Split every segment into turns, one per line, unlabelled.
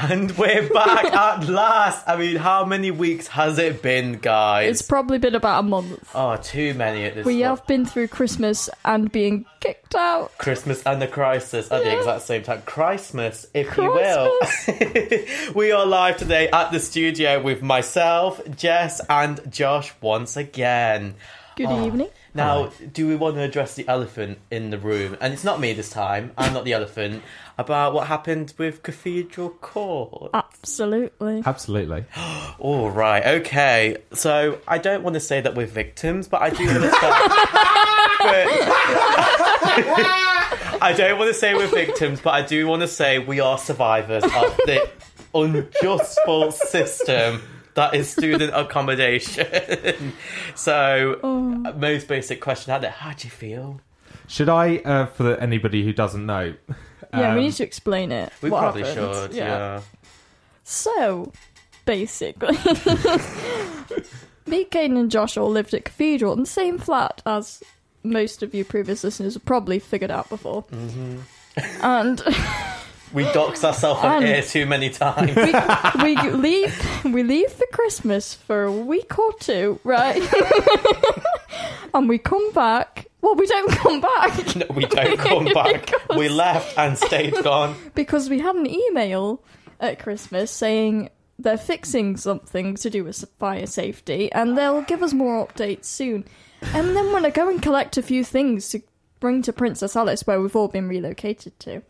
And we're back at last. I mean, how many weeks has it been, guys?
It's probably been about a month.
oh, too many at this point.
We
point.
have been through Christmas and being kicked out.
Christmas and the crisis at the exact same time. Christmas, if you will. we are live today at the studio with myself, Jess, and Josh once again.
Good
Oh.
evening.
Now, do we want to address the elephant in the room? And it's not me this time. I'm not the elephant. About what happened with Cathedral Court.
Absolutely.
Absolutely.
All right, okay. So I don't want to say that we're victims, but I do want to say. but- I don't want to say we're victims, but I do want to say we are survivors of the unjustful system that is student accommodation. so, most basic question: How, how do you feel?
Should I, uh, for anybody who doesn't know,
yeah, we
um,
need to explain it.
We probably
happened.
should. Yeah.
So, basically, me, Caden, and Josh all lived at Cathedral in the same flat as most of you previous listeners have probably figured out before.
Mm-hmm.
And
We doxed ourselves on air too many times.
we, we leave we leave for Christmas for a week or two, right? and we come back. Well, we don't come back
no, we don't come back.
Because-
We left and stayed gone.
because we had an email at Christmas saying they're fixing something to do with fire safety and they'll give us more updates soon. And then when I go and collect a few things to bring to Princess Alice, where we've all been relocated to,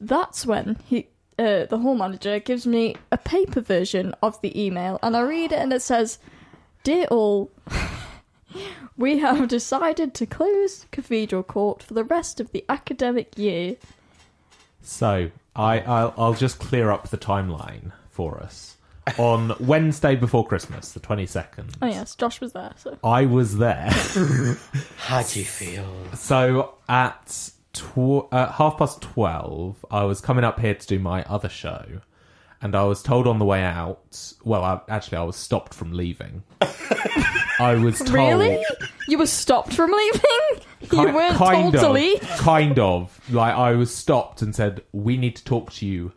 that's when he, uh, the hall manager, gives me a paper version of the email, and I read it, and it says, "Dear all." We have decided to close Cathedral Court for the rest of the academic year.
so I, I'll, I'll just clear up the timeline for us. On Wednesday before Christmas, the 22nd,
Oh yes, Josh was there. So
I was there.
How do you feel?
so at tw- uh, half past 12, I was coming up here to do my other show. And I was told on the way out, well, I, actually, I was stopped from leaving. I was told.
really, you were stopped from leaving. You weren't
kind
told
of,
to leave.
Kind of. Like I was stopped and said, "We need to talk to you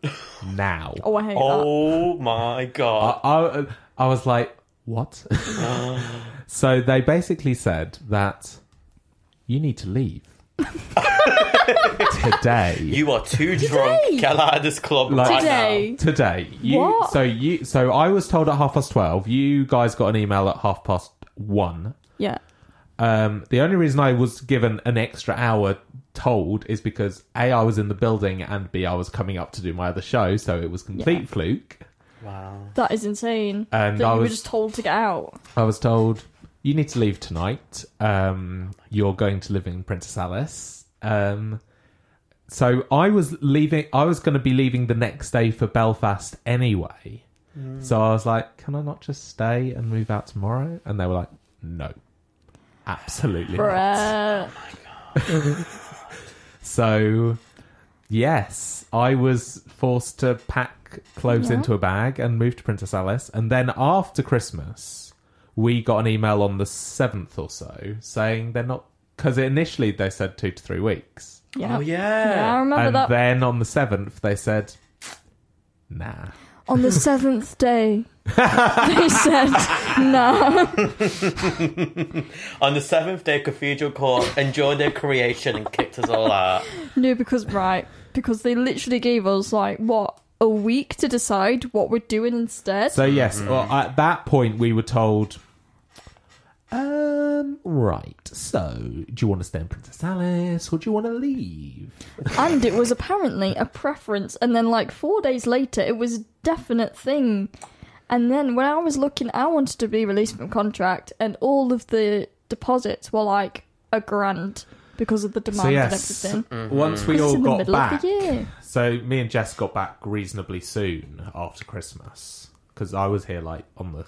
now."
Oh, I hate that.
Oh my god.
I, I, I was like, "What?" so they basically said that you need to leave today.
You are too drunk. Get out of this club
Like-
right
Today.
today. You,
What?
So you. So I was told at half past twelve. You guys got an email at half past one.
Yeah.
Um, the only reason I was given an extra hour told is because A, I was in the building, and B, I was coming up to do my other show, so it was complete
Yeah.
fluke.
Wow.
That is insane.
And
that
I
you were
was-
just told to get out.
I was told, you need to leave tonight. Um, you're going to live in Princess Alice. Um, so I was leaving, I was going to be leaving the next day for Belfast anyway. So I was like, can I not just stay and move out tomorrow? And they were like, no. Absolutely not.
Bruh.
So, yes, I was forced to pack clothes
Yeah.
into a bag and move to Princess Alice. And then after Christmas, we got an email on the 7th or so saying they're not. Because initially they said two to three weeks.
Yeah.
Oh
Yeah, I remember
and
that.
then on the 7th, they said, nah.
On the seventh day, they said, "No."
On the seventh day, Cathedral Court enjoyed their creation and kicked us all out.
No, because right, because they literally gave us like what a week to decide what we're doing instead.
So, yes, mm. well, at that point, we were told. Um, right. So, do you want to stay in Princess Alice or do you want to leave?
and it was apparently a preference and then like four days later it was a definite thing and then when i was looking i wanted to be released from contract and all of the deposits were like a grand because of the demand
So yes,
and everything
once we all
in the
got
middle
back,
of the year
so me and Jess got back reasonably soon after Christmas because I was here like on the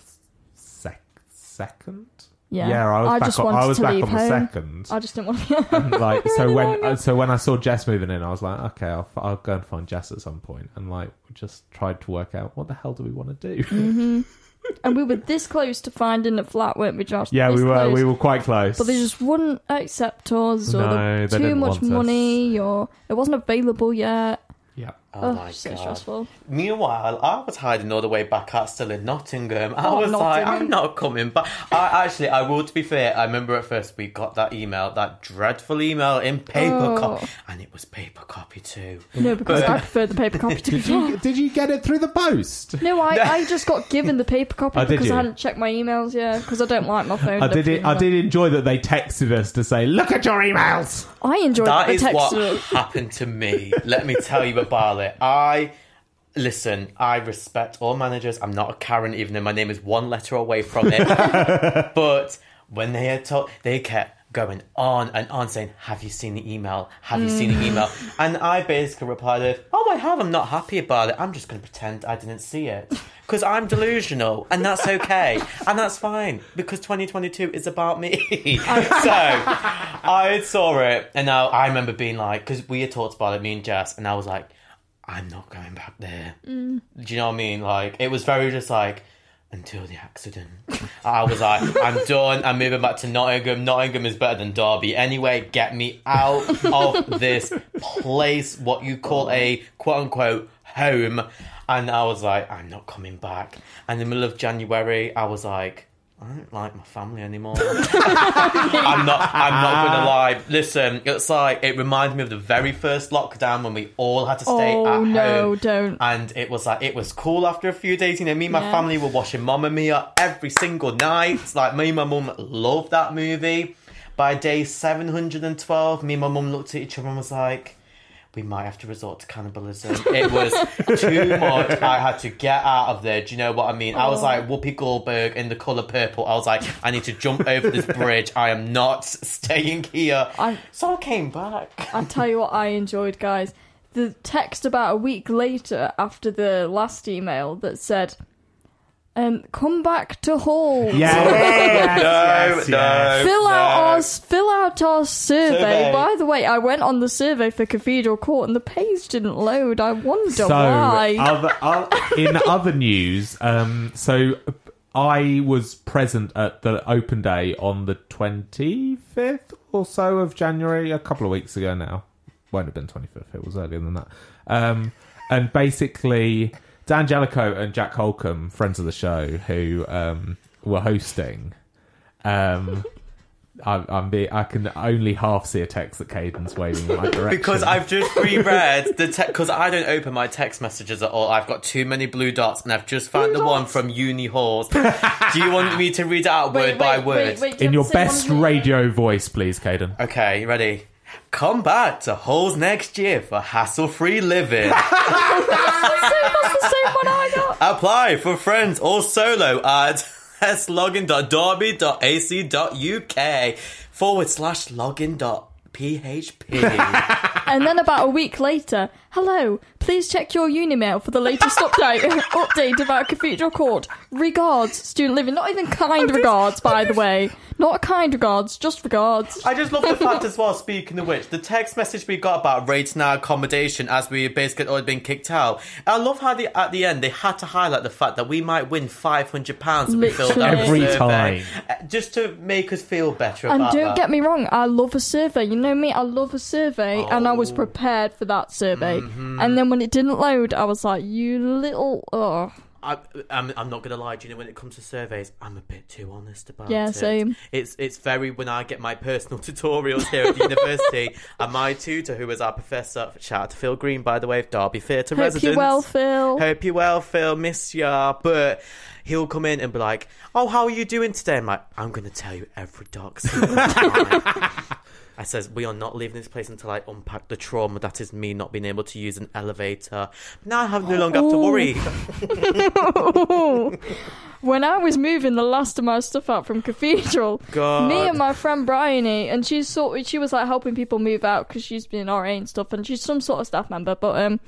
sec- second.
Yeah.
yeah, I was
I
back.
just
on, I was
to
back
leave
on the
home.
second.
i just didn't want to
And, like so when uh, so when I saw Jess moving in, I was like, okay, I'll, I'll go and find Jess at some point, and like we just tried to work out what the hell do we want to do.
hmm and we were this close to finding a flat weren't we josh
yeah,
This
we were
close.
we were quite close.
but they just wouldn't accept us or
No,
too much
want us.
money or it wasn't available yet
yeah,
Oh,
Oh,
my
so
god.
stressful.
Meanwhile, I was hiding all the way back out still in Nottingham. I
Oh,
was like,
Nottingham.
I'm not coming back. I actually, I will. To be fair, I remember at first we got that email, that dreadful email in paper
Oh.
copy, and it was paper copy too.
No, because
But-
I prefer the paper copy to be
Did you,
fair.
did you get it through the post?
No, I, I just got given the paper copy
Oh,
because
you?
I hadn't checked my emails, yeah, because I don't like my phone.
I did it. I did enjoy that they texted us to say, "Look at your emails."
I enjoyed
That
the text.
what happened to me. Let me tell you about it. I listen. I respect all managers. I'm not a Karen, even though my name is one letter away from it. but when they had told, they kept going on and on saying, "Have you seen the email? Have you seen the email?" Mm. And I basically replied with, "Oh, I have. I'm not happy about it. I'm just going to pretend I didn't see it." Because I'm delusional, and that's okay, and that's fine, because 2022 is about me. so I saw it, and now I remember being like, because we had talked about it, me and Jess, and I was like, I'm not going back there. Mm. Do you know what I mean? Like, it was very just like, until the accident. I was like, I'm done. I'm moving back to Nottingham. Nottingham is better than Derby. Anyway, get me out of this place, what you call a quote unquote home. And I was like, I'm not coming back. And in the middle of January, I was like, I don't like my family anymore. I'm not. I'm not gonna ah. lie. Listen, it's like it reminded me of the very first lockdown when we all had to stay
Oh,
at
no,
home.
don't.
And it was like it was cool after a few days. You know, me and my
Yeah.
family were watching Mamma Mia every single night. Like me and my mum loved that movie. By day seven hundred and twelve, me and my mum looked at each other and was like. We might have to resort to cannibalism. It was too much. I had to get out of there. Do you know what I mean? I was like Whoopi Goldberg in the color purple. I was like, I need to jump over this bridge. I am not staying here.
I-
So I came back.
I tell you what, I enjoyed, guys. The text about a week later after the last email that said, um, "Come back to Hall."
Yeah, yes, yes,
no,
yes.
Fill out our fill out our survey.
Survey.
By the way, I went on the survey for Cathedral Court and the page didn't load. I wonder
So,
why.
other, uh, in other news, um, so I was present at the open day on the 25th or so of January, a couple of weeks ago now. Won't have been 25th, it was earlier than that. Um, and basically, Dan Jellicoe and Jack Holcomb, friends of the show, who um, were hosting. Um, I, I'm be, I can only half see a text that Caden's waving in my direction.
Because I've just reread the text. Because I don't open my text messages at all. I've got too many blue dots, and I've just found
Blue
the one
dots?
from Uni Halls. Do you want me to read it out word
Wait,
by word?
wait, wait, do you
in
have
your
to say
best
of the-
radio voice, please, Caden.
Okay, you ready? Come back to Halls next year for hassle-free living.
That's the same, that's the same one I got.
Apply for friends or solo at slogin.derby.ac.uk forward slash login dot php.
And then about a week later, hello, please check your Unimail for the latest update update about Cathedral Court. Regards, student living. Not even kind regards, by the way. Not kind regards, just regards.
I just love the fact as well, speaking of which, the text message we got about rating our accommodation as we basically had already been kicked out. I love how they, at the end they had to highlight the fact that we might win £500 if we filled out a
Every
survey.
time.
Uh, Just to make us feel better
And don't
that.
get me wrong, I love a survey. You know me, I love a survey, and I was
Oh.
prepared for that survey.
Mm-hmm.
And then when it didn't load, I was like, "You little oh."
I, I'm, I'm not gonna lie. Do you know when it comes to surveys, I'm a bit too honest about
Yeah,
it.
same.
It's it's very when I get my personal tutorials here at the university, and my tutor, who was our professor, shout out to Phil Green, by the way, of Derby Theatre
Hope
residents.
you're well, Phil.
Hope you're well, Phil. Miss ya. But he'll come in and be like, "Oh, how are you doing today?" I'm like, "I'm gonna tell you every dark secret." time." I says, "We are not leaving this place until I unpack the trauma that is me not being able to use an elevator." Now I have no longer have to worry.
when I was moving the last of my stuff out from Cathedral,
God.
me and my friend Bryony, and she's sort she was like helping people move out because she's been RA and stuff, and she's some sort of staff member, but um.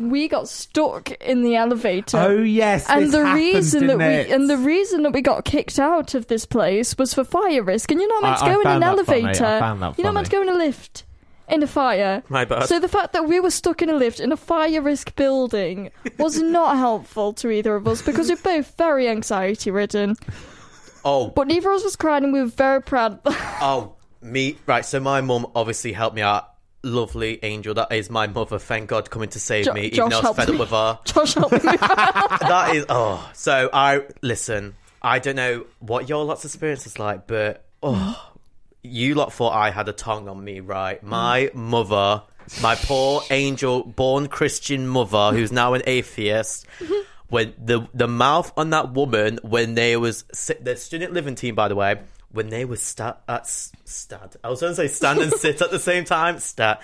We got stuck in the elevator.
Oh yes,
and
this
the
happened,
reason that
didn't
we
it?
and the reason that we got kicked out of this place was for fire risk. And you're not meant to
I- I
go in an
found that funny. I
elevator.
found that
You're not meant to go in a lift in a fire.
My bad.
So the fact that we were stuck in a lift in a fire risk building was not helpful to either of us because we're both very anxiety ridden.
oh,
But neither of us was crying and we were very proud.
oh, me. Right. So my mum obviously helped me out lovely angel that is my mother. Thank God coming to save
Jo-
me, even
Josh
though I was fed up with her.
Josh, help me.
that is oh. So I listen. I don't know what your lot's experience is like, but oh, you lot thought I had a tongue on me, right? Mm. My mother, my poor angel, born Christian mother, who's now an atheist. When the the mouth on that woman when they was the student living team, by the way, when they were stat at uh, s- stat, I was going to say stand and sit at the same time. Stat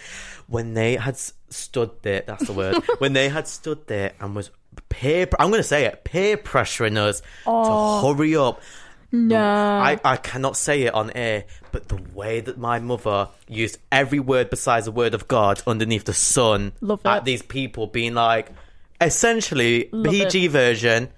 when they had s- stood there. That's the word. when they had stood there and was peer. I'm going to say it. Peer pressuring us to oh. hurry up.
no.
I, I cannot say it on air, but the way that my mother used every word besides the word of God underneath the sun
Love
at
it.
these people being like, essentially,
Love
PG version,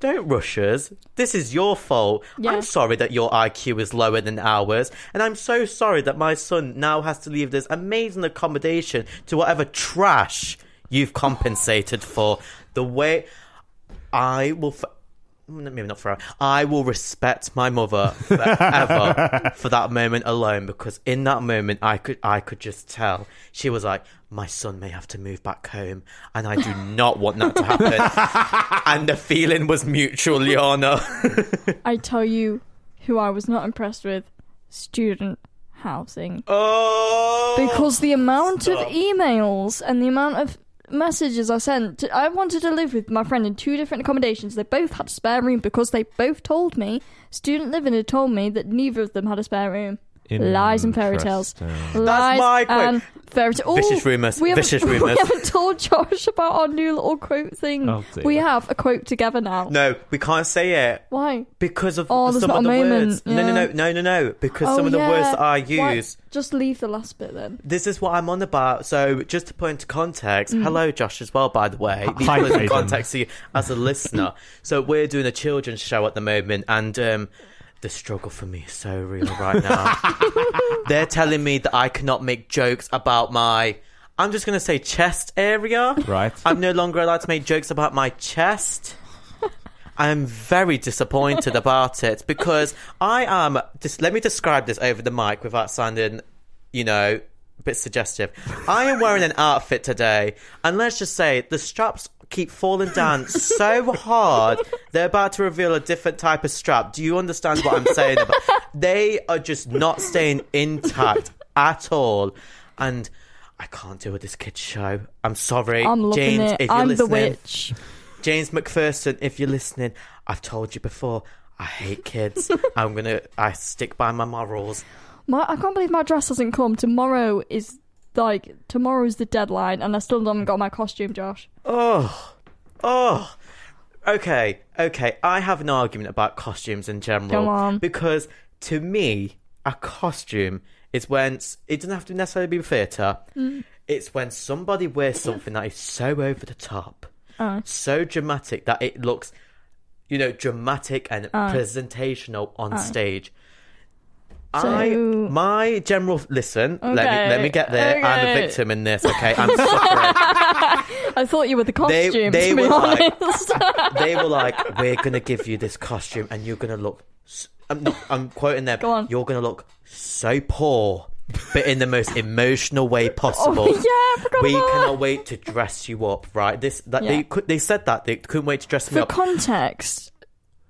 don't rush us. This is your fault.
Yeah.
I'm sorry that your IQ is lower than ours, and I'm so sorry that my son now has to leave this amazing accommodation to whatever trash you've compensated for. The way I will. F- Maybe not forever. I will respect my mother forever for that moment alone because in that moment I could I could just tell she was like my son may have to move back home and I do not want that to happen and the feeling was mutual Liana
I tell you who I was not impressed with student housing.
oh
Because the amount
stop.
of emails and the amount of messages I sent, I wanted to live with my friend in two different accommodations. They both had a spare room because they both told me, student living had told me that neither of them had a spare room. Lies and fairy tales.
Interesting.
Lies
my quote.
and fairy tales.
Vicious rumours,
We haven't-
vicious rumours.
We haven't told Josh about our new little quote thing.
Oh, dear.
we have a quote together now.
no we can't say it
Why?
because of
Oh, there's
some
not
of the
moment,
words no no
yeah.
no no no no because
Oh,
some of the words that I
Why-
use
Just leave the last bit then.
this is what I'm on about. So, just to put into context,
Mm.
hello, Josh, as well, by the way. These
Hi,
put into
Hayden.
context to you as a listener. So, we're doing a children's show at the moment, and um, the struggle for me is so real right now. They're telling me that I cannot make jokes about my. I'm just going to say chest area.
Right.
I'm no longer allowed to make jokes about my chest. I'm very disappointed about it because I am. Just let me describe this over the mic without sounding, you know, a bit suggestive. I am wearing an outfit today, and let's just say the straps keep falling down so hard they're about to reveal a different type of strap. Do you understand what I'm saying? About? They are just not staying intact at all, and. I can't deal with this kids show. I'm sorry,
I'm
James.
it.
If you're
I'm
listening. James McPherson, if you're listening, I've told you before. I hate kids. I'm gonna. I stick by my morals.
My, I can't believe my dress hasn't come. Tomorrow is like tomorrow's the deadline, and I still haven't got my costume, Josh.
Oh, oh. Okay, okay. I have an argument about costumes in general.
Go on.
Because to me, a costume is when it doesn't have to necessarily be theatre.
Mm.
It's when somebody wears something that is so over the top,
Uh.
so dramatic that it looks, you know, dramatic and
Uh.
presentational on stage.
So-
I my general listen. Let me
Okay,
let me get there. I'm
a
victim in this. Okay, I'm suffering.
I thought you were the
They-
costume.
they
be
were like- they were like, "We're gonna give you this costume, and you're gonna look." I'm, not, I'm quoting them.
Go on.
You're gonna look so poor, but in the most emotional way oh, possible.
oh yeah, I forgot
We
that.
cannot wait to dress you up, right? This that they
Yeah.
could they said that they couldn't wait to dress me up.
For context,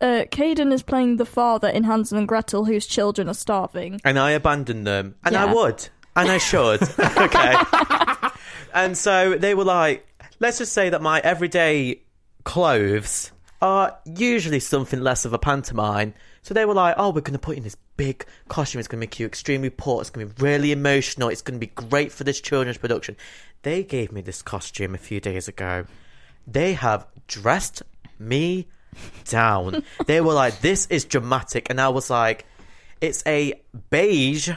uh, Caden is playing the father in Hansel and Gretel, whose children are starving.
and I abandoned them, and I would, and I should. okay. and so they were like, let's just say that my everyday clothes are usually something less of a pantomime. So they were like, oh, we're going to put you in this big costume. It's going to make you extremely poor. It's going to be really emotional. It's going to be great for this children's production. They gave me this costume a few days ago. They have dressed me down. they were like, this is dramatic. And I was like, it's a beige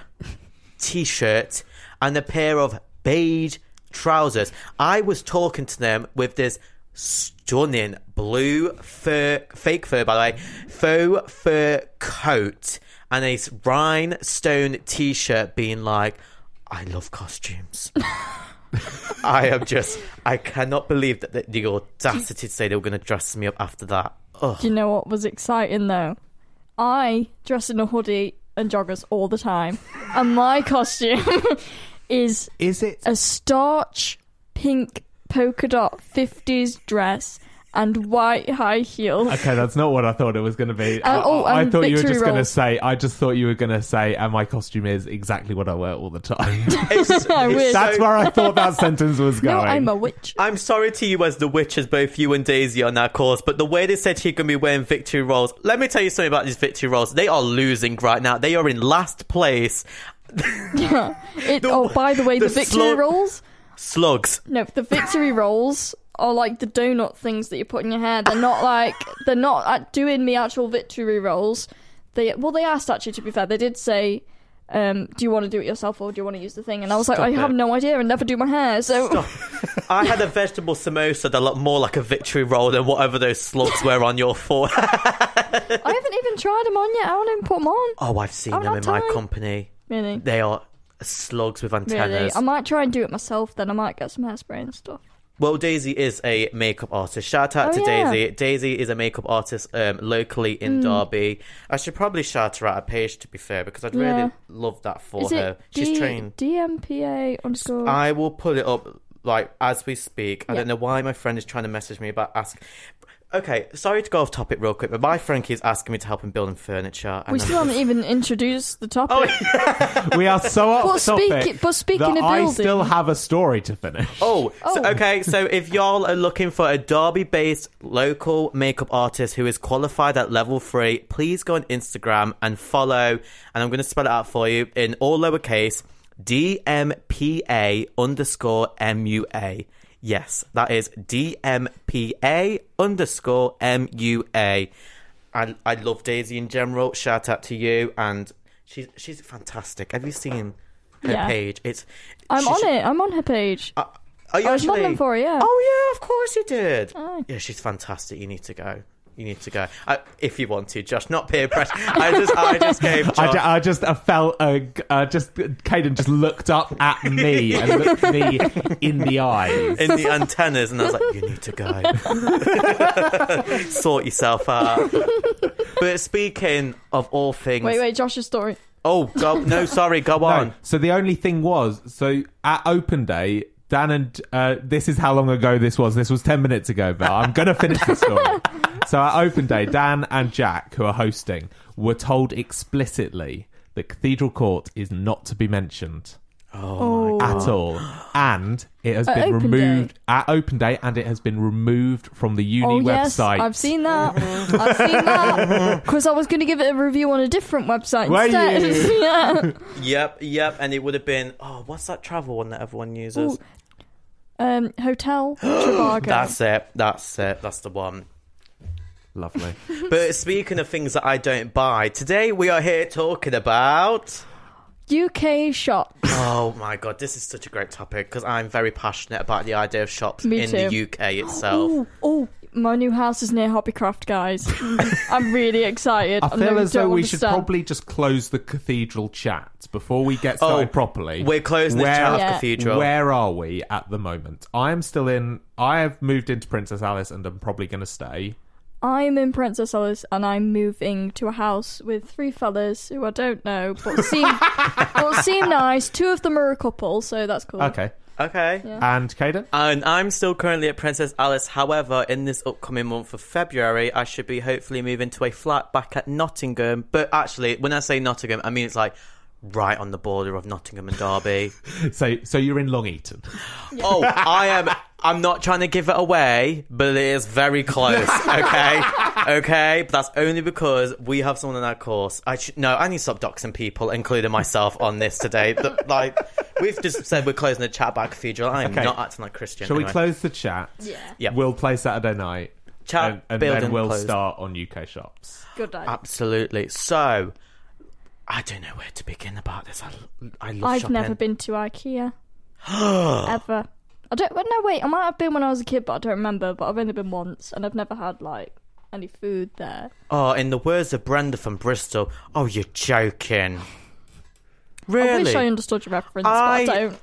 t shirt and a pair of beige trousers. I was talking to them with this stunning blue fur, fake fur, by the way, faux fur coat and a rhinestone t shirt, being like, I love costumes. I am just, I cannot believe that the, the audacity to say they were going to dress me up after that. Ugh.
Do you know what was exciting though? I dress in a hoodie and joggers all the time, and my costume is
Is it?
a starch pink polka dot 50s dress and white high heels.
Okay, that's not what I thought it was going to be.
Uh,
I-
oh,
I,
and
thought you were just going to say. I just thought you were going to say, and my costume is exactly what I wear all the time.
It's,
I
it's
wish.
That's
so-
where I thought that sentence was going.
no,
going.
I'm a witch.
I'm sorry to you as the witches, both you and Daisy on that course, but the way they said you're going to be wearing victory rolls, let me tell you something about these victory rolls. They are losing right now. They are in last place.
It, oh, by the way, the,
the
victory
slug-
rolls.
Slugs.
No, the victory rolls are like the donut things that you put in your hair. They're not like they're not uh, doing the actual victory rolls. They well, they asked actually. To be fair, they did say, um, "Do you want to do it yourself or do you want to use the thing?" And I was like,
Stop
"I have no idea and never do my hair." So
I had a vegetable samosa that looked more like a victory roll than whatever those slugs were on your forehead.
I haven't even tried them on yet. I won't even put them on.
Oh, I've seen them in my company.
Really,
They are slugs with antennas. really.
I might try and do it myself. Then I might get some hairspray and stuff.
Well, Daisy is a makeup artist. Shout out
Oh,
to
yeah.
Daisy. Daisy is a makeup artist um, locally in
Hmm.
Derby. I should probably shout her out a page to be fair because I'd
Yeah.
really love that for
Is
her. She's
D-
trained.
DMPA underscore?
I will put it up like as we speak. I
Yeah.
don't know why my friend is trying to message me about ask. Okay, sorry to go off topic real quick, but my friend keeps asking me to help him building furniture. And
we
I'm
still haven't even introduced the topic.
Oh,
we are so off
But speak-
topic
but speaking
that
of
I
building-
still have a story to finish.
Oh, So,
Oh.
okay. So if y'all are looking for a Derby-based local makeup artist who is qualified at level three, please go on Instagram and follow. And I'm going to spell it out for you in all lowercase: DMPA underscore MUA. Yes, that is DMPA underscore MUA. I I love Daisy in general. Shout out to you, and she's she's fantastic. Have you seen her
Yeah.
page? It's
I'm on it. I'm on her page.
uh, are you
I was modelling for her, yeah.
Oh yeah, of course you did.
Oh.
Yeah, she's fantastic. You need to go. You need to go uh, if you want to, Josh. Not peer pressure. I just, I just gave. Josh,
I, ju- I just I felt uh, uh, just Caden just looked up at me and looked me in the eyes.
in the antennas, and I was like, "You need to go. sort yourself out." But speaking of all things,
Wait, wait, Josh's story.
oh, go, no, sorry, go on.
No, so the only thing was, so at open day, Dan and uh, this is how long ago this was. This was ten minutes ago, but I'm gonna finish the story. so at open day, Dan and Jack, who are hosting, were told explicitly that Cathedral Court is not to be mentioned
Oh,
at all, and it has
At
been
open
removed at open day, and it has been removed from the uni
oh yes,
website.
I've seen that. I've seen that because I was going to give it a review on a different website
Were
instead.
you?
yeah.
Yep, yep, and it would have been. Oh, what's that travel one that everyone uses?
Ooh, Um, Hotel Trivago.
That's it. That's it. That's the one.
Lovely.
But speaking of things that I don't buy, today we are here talking about.
UK shops.
Oh my god, this is such a great topic because I'm very passionate about the idea of shops
Me
in
too.
the UK itself.
Oh, oh, my new house is near Hobbycraft, guys. I'm really excited.
I feel
you
as though
don't
we should probably just close the cathedral chat before we get started
Oh,
properly.
We're closing the
Where-
chat of
Yeah.
Cathedral.
Where are we at the moment? I am still in. I have moved into Princess Alice, and I'm probably going to stay.
I'm in Princess Alice and I'm moving to a house with three fellas who I don't know, but seem but seem nice. Two of them are a couple, so that's cool.
Okay.
Okay.
Yeah.
And Caden?
And I'm still currently at Princess Alice. However, in this upcoming month of February, I should be hopefully moving to a flat back at Nottingham. But actually, when I say Nottingham, I mean it's like right on the border of Nottingham and Derby.
So, so you're in Long Eaton.
Oh, I am. I'm not trying to give it away, but it is very close. Okay, okay. But that's only because we have someone in our course. I should, no, I need to stop doxing people, including myself, on this today. That, like we've just said, we're closing the chat about Cathedral. I am
Okay.
not acting like Christian.
Shall we
anyway.
close the chat?
Yeah.
Yeah.
We'll play Saturday night,
Chat
and, and
building
then we'll
closed.
start on UK shops.
Good idea.
Absolutely. So, I don't know where to begin about this. I, I love
I've
shopping.
never been to IKEA ever. I don't. well, No, wait. I might have been when I was a kid, but I don't remember. But I've only been once, and I've never had like any food there.
Oh, in the words of Brenda from Bristol, oh, you're joking. Really?
I wish I understood your reference,
I-
but I don't.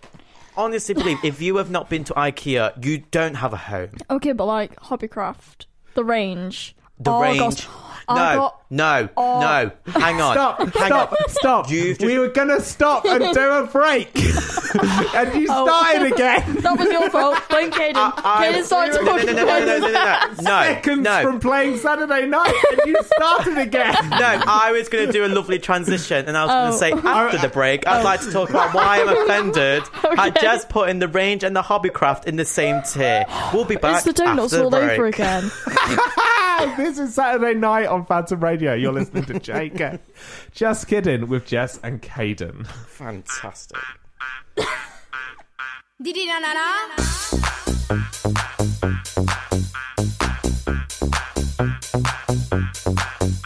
honestly believe if you have not been to IKEA, you don't have a home.
Okay, but like Hobbycraft, the range.
The
oh,
range.
Gosh. I
no,
got-
no,
Oh.
no. Hang on.
Stop!
Hang
Stop!
on.
Stop!
Just-
We were gonna stop and do a break, and you
Oh.
started again.
That was your fault. Blame Caden.
I-
Caden started
no, no,
talking.
no, no, no, no, no, no, no.
Seconds
No,
from playing Saturday night, and you started again.
No, I was going to do a lovely transition, and I was going
Oh.
to say after the break, I'd like to talk about why I'm offended at
Okay.
just putting the range and the hobbycraft in the same tier. We'll be back
It's the donuts
after the
all
break.
over again.
this is Saturday night on Phantom Radio. You're listening to Jacob. Just kidding with Jess and Caden.
Fantastic.
Saturday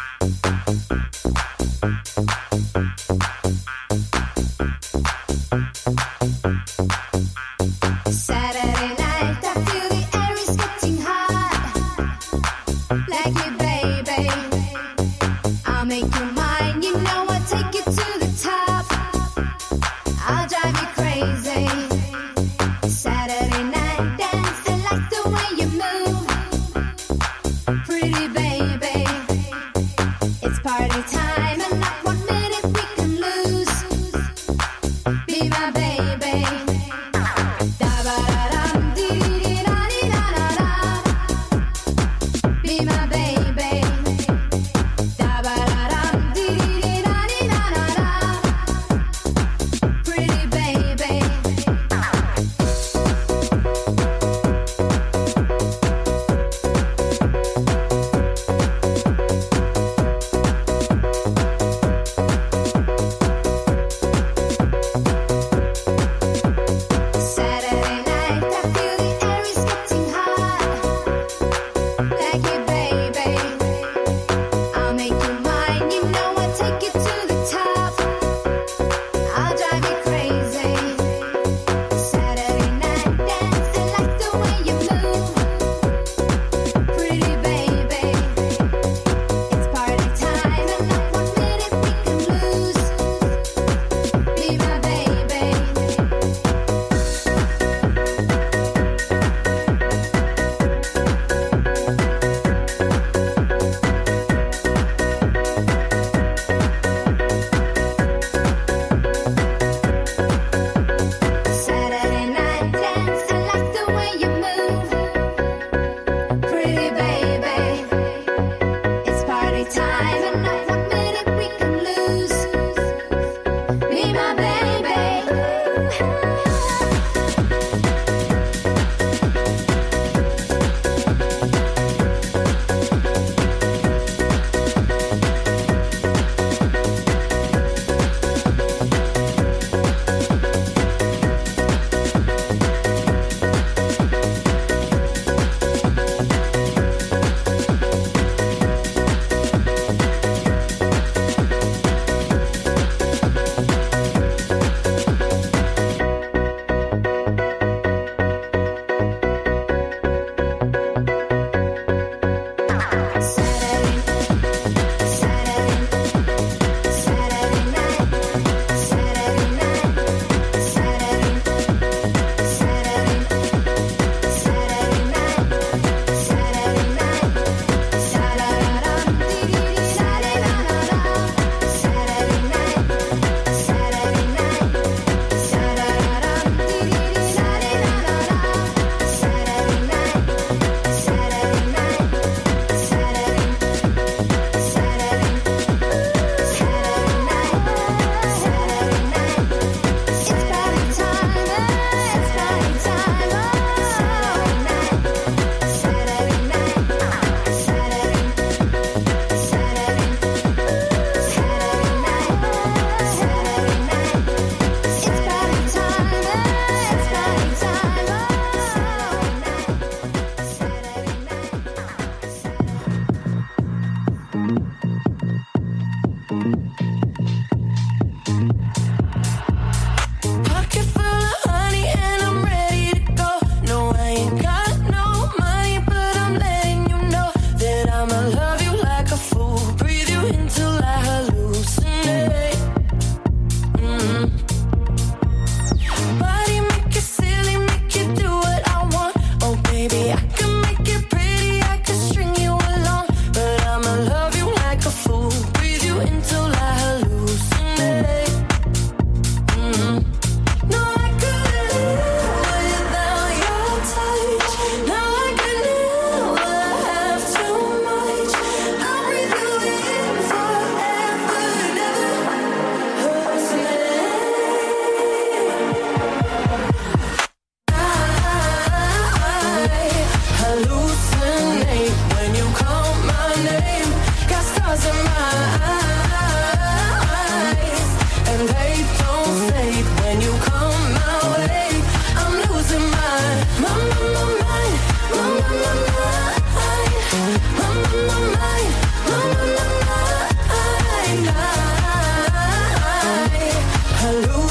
hello.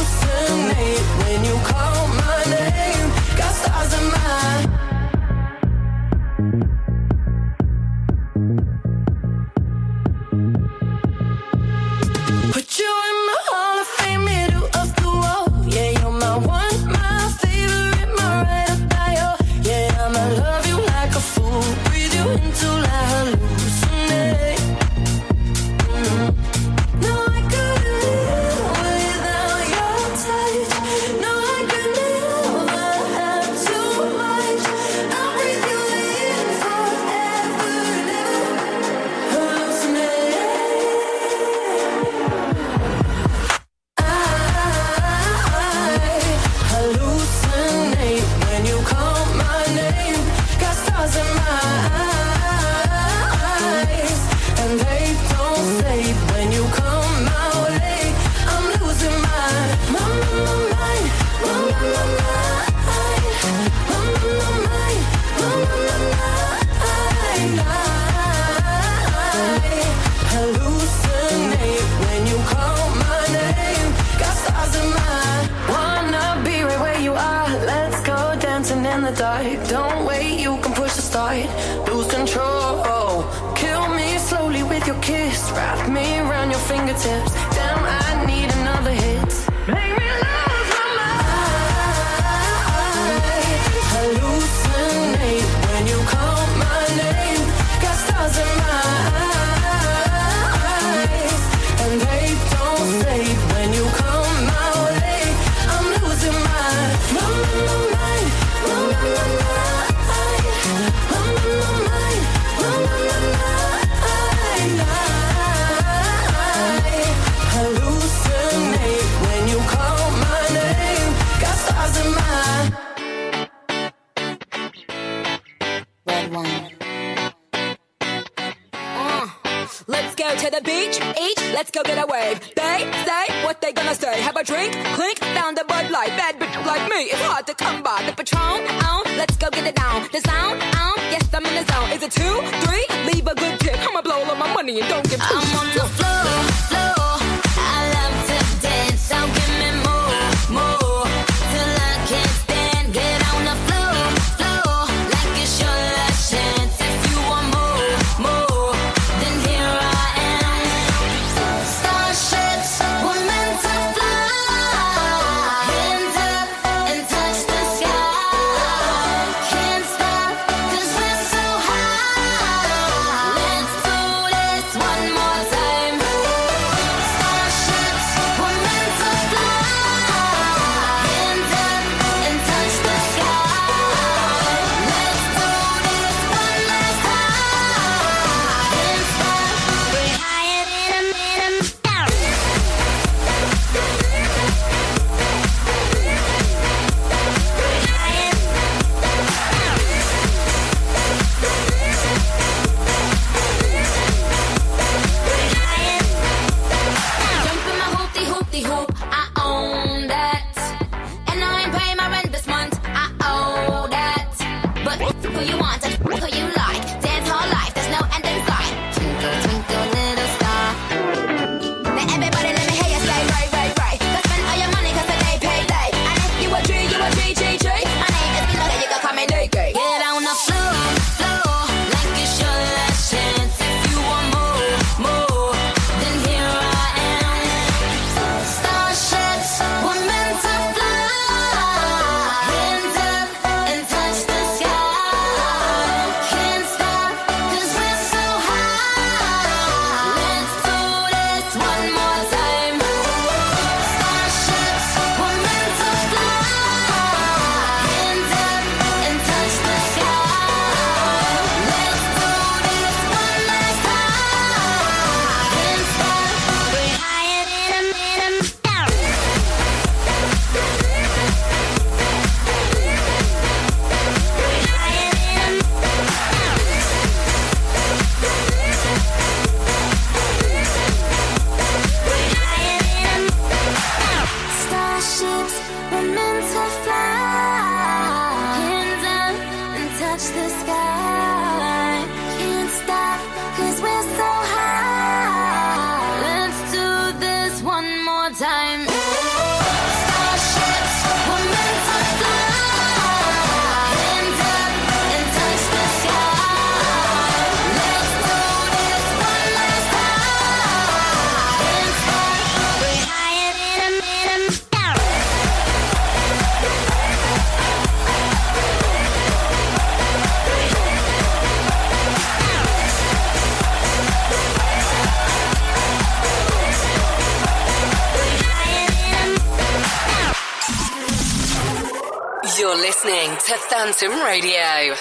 Kedleston Radio.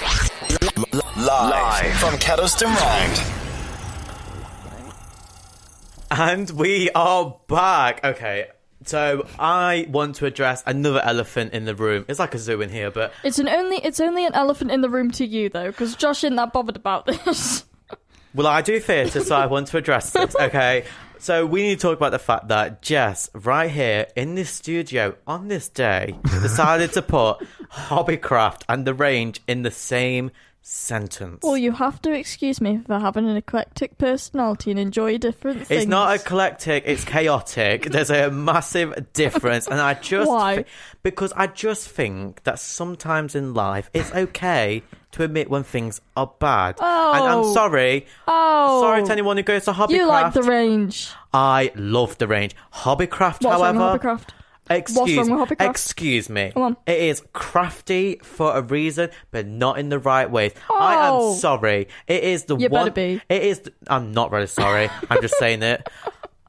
Live, Live from Kedleston Road.
And we are back. Okay. So I want to address another elephant in the room. It's like a zoo in here, but
It's an only it's only an elephant in the room to you though, because Josh isn't that bothered about this.
well, I do theatre, so I want to address this. Okay, so we need to talk about the fact that Jess, right here in this studio on this day, decided to put Hobbycraft and the range in the same sentence.
Well, you have to excuse me for having an eclectic personality and enjoy different things.
It's not eclectic, it's chaotic. There's a massive difference and I just
Why?
Because I just think that sometimes in life it's okay to admit when things are bad. Oh. And I'm
oh.
sorry.
Oh.
Sorry to anyone who goes to Hobbycraft.
You like the range.
I love the range. Hobbycraft,
What's
however.
Wrong with Hobbycraft?
Excuse,
Hobbycraft?
excuse me.
Come on.
It is crafty for a reason, but not in the right way.
Oh.
I am oh. sorry. It is the
you
one.
Better be.
It is. The, I'm not really sorry. I'm just saying it.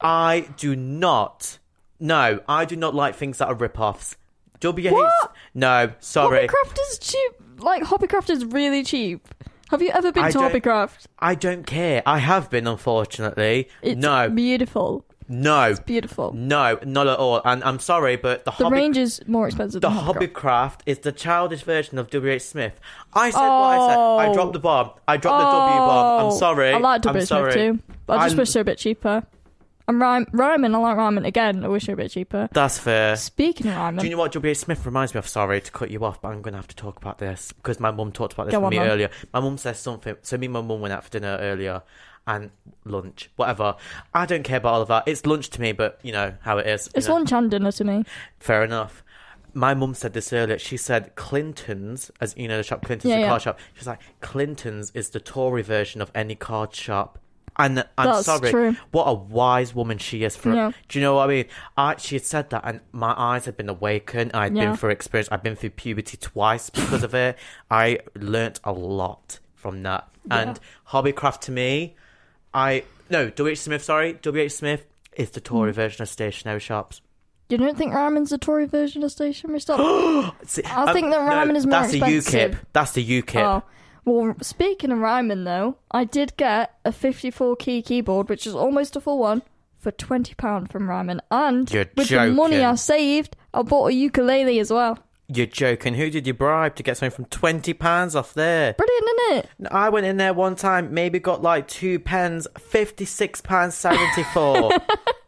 I do not. No, I do not like things that are rip-offs. WH.
What?
No, sorry.
Hobbycraft is cheap. Like Hobbycraft is really cheap. Have you ever been
I
to
don't-
Hobbycraft?
I don't care. I have been, unfortunately.
It's
no,
beautiful.
no,
Beautiful.
no, not at all. And I'm sorry, but the,
The
hobby,
range is more expensive
the
than Hobbycraft.
Hobbycraft is the childish version of WH Smith. I said what I said. I
Oh.
dropped the bomb. I dropped the W bomb. I'm
Oh,
sorry.
I like
I'm
WH
sorry.
Smith too. I just
I'm-
wish they're a bit cheaper. And Ryman, rhyming, I like rhyming again. I wish they're a bit cheaper.
That's fair.
Speaking of rhyming,
Do you know what WH Smith reminds me of? Sorry to cut you off, but I'm going to have to talk about this because my mum talked about this
Go
with
on,
me
Mum.
earlier. My mum says something. So me and my mum went out for dinner earlier and lunch, whatever. I don't care about all of that. It's lunch to me, but you know how it is. you
it's
know.
lunch and dinner to me.
Fair enough. My mum said this earlier. She said Clinton's, as you know, the shop Clinton's,
Yeah,
the
yeah.
card shop. She's like Clinton's is the Tory version of any card shop. And I'm
That's
sorry,
true.
what a wise woman she is. For
Yeah.
do you know what I mean? I she had said that, and my eyes had been awakened. I'd
Yeah.
been through experience. I've been through puberty twice because of it. I learnt a lot from that. And hobbycraft to me, I no WH Smith. Sorry, WH Smith is the Tory
Mm.
version of stationery shops.
You don't think Ryman's a Tory version of stationery?
See,
I think that
no,
is more
that's
expensive.
the UKIP. That's the UKIP.
Oh. Well, speaking of Ryman, though, I did get a 54 key keyboard, which is almost a full one, for £20 from Ryman. And
You're
with the money. I saved, I bought a ukulele as well.
You're joking. Who did you bribe to get something from twenty pounds off there?
Brilliant, isn't it?
I went in there one time, maybe got like two pens, fifty six pounds seventy four.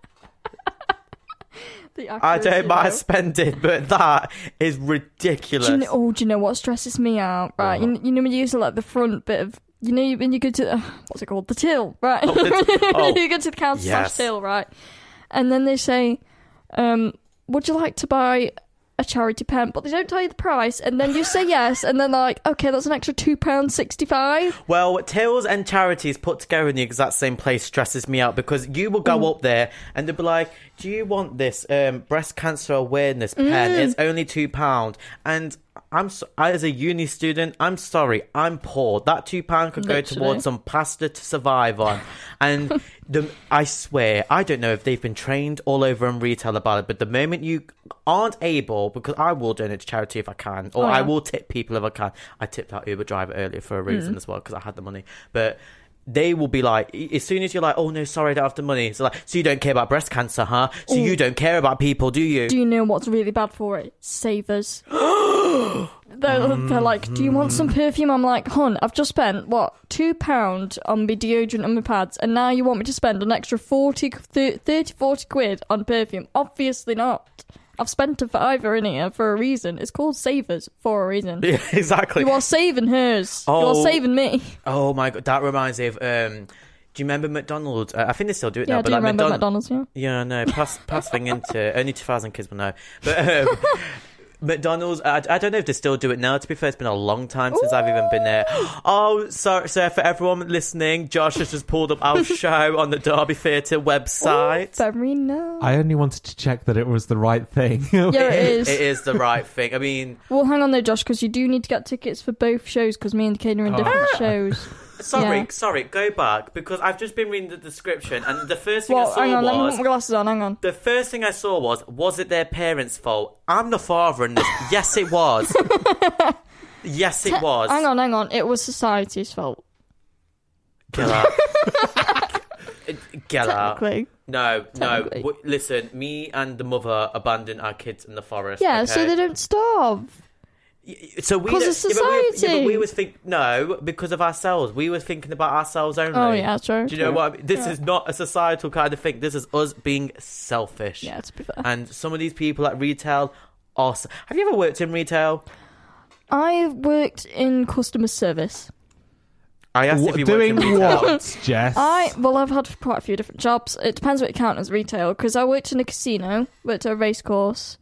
I don't mind spending, but that is ridiculous.
Do you know, oh, do you know what stresses me out? Right, you, you know when you use like the front bit of, you know when you go to uh, what's it called, the till, right?
Oh, the- oh.
you go to the counter
Yes.
slash till, right? And then they say, um, "Would you like to buy a charity pen?" But they don't tell you the price, and then you say yes, and then they're like, "Okay, that's an extra two pound sixty-five.
Well, tills and charities put together in the exact same place stresses me out because you will go up there and they'll be like, "Do you want this um, breast cancer awareness pen? It's only two pound." And I'm so, as a uni student, I'm sorry, I'm poor. That two pound could go towards some pasta to survive on. And the, I swear, I don't know if they've been trained all over in retail about it, but the moment you aren't able, because I will donate to charity if I can, or
Oh,
I will tip people if I can. I tipped that Uber driver earlier for a reason
Mm.
as well because I had the money, but. They will be like, as soon as you're like, oh no, sorry, I don't have the money. So like, so you don't care about breast cancer, huh? So you don't care about people, do you?
Do you know what's really bad for it? Savers. they're, they're like, do you want some mm. perfume? I'm like, hon, I've just spent, what, £2 pound on my deodorant and my pads, and now you want me to spend an extra 40, 30, 40 quid on perfume? Obviously not. I've spent a fiver in here for a reason. It's called Savers for a reason.
Yeah, exactly.
You are saving hers. Oh, You
Oh.
are saving me.
Oh my god, that reminds me of. Um, do you remember McDonald's? Uh, I think they still do it
Yeah,
now.
I
but
do
like
remember
McDonald-
McDonald's, yeah.
Yeah, no, pass pass thing into only two thousand kids will know. But um, McDonald's, I, I don't know if they still do it now. To be fair, it's been a long time since I've even been there. Oh, sorry, so for everyone listening, Josh has just pulled up our show on the Derby Theatre website.
Very nice.
I only wanted to check that it was the right thing.
Yeah, it is.
It is the right thing. I mean,
Well, hang on though, Josh, because you do need to get tickets for both shows because me and Kane are in different ah. shows.
Sorry,
Yeah.
sorry, go back because I've just been reading the description and the first thing
Well,
I saw
hang on, let me
was
put my glasses on. Hang on.
The first thing I saw was, was it their parents' fault? I'm the father in this. yes, it was. yes, it was.
Hang on, hang on. It was society's fault.
Get out. Get out. No, no. W- listen, me and the mother abandoned our kids in the forest.
Yeah,
okay?
so they don't starve.
So we
'Cause
don't-
of
yeah, but we- Yeah, but we was think no because of ourselves. We were thinking about ourselves only.
Oh, yeah, true,
Do you know
true.
what? I mean? This is not a societal kind of thing. This is us being selfish.
Yeah, to be fair.
And some of these people at retail are. Have you ever worked in retail?
I've worked in customer service.
I asked if you
doing
worked in retail.
what, Jess?
I well, I've had quite a few different jobs. It depends what you count as retail. Because I worked in a casino, worked at a race course,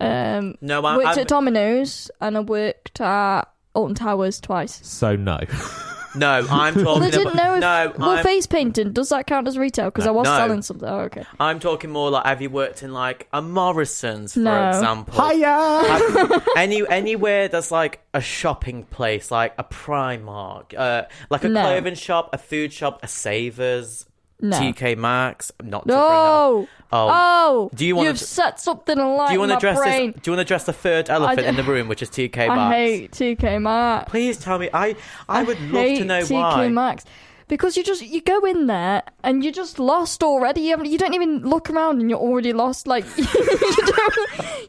um,
No, I,
worked
I'm,
at Domino's, and I worked at Alton Towers twice.
So no.
No, I'm talking.
Well, they didn't
about,
know if
no,
well,
I'm,
face painting does that count as retail? Because I was
No.
selling something. Oh, okay.
I'm talking more like have you worked in like a Morrison's, for
No.
example?
Hiya!
Have- any anywhere that's like a shopping place, like a Primark, uh, like a
No.
clothing shop, a food shop, a Savers,
No.
TK Maxx. Not to bring
No.
that up. Oh.
Oh.
Do you wanna
You've
d-
set something alight
Do you want to address
brain.
this? Do you want to address the third elephant in the room, which is TK Maxx?
I hate TK Maxx.
Please tell me. I I would love to know
TK
why.
TK Maxx. Because you just you go in there and you're just lost already. You, you don't even look around and you're already lost. Like you don't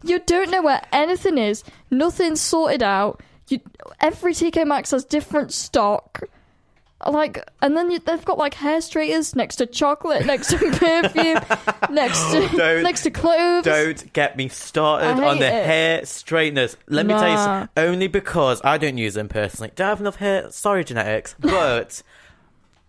you don't know where anything is. Nothing's sorted out. You every TK Maxx has different stock. Like and then you, they've got like hair straighters next to chocolate, next to perfume, next to next to clothes.
Don't get me started on the
it.
hair straighteners. Let me tell you,
Nah.
some- only because I don't use them personally. Don't have enough hair. Sorry, genetics. But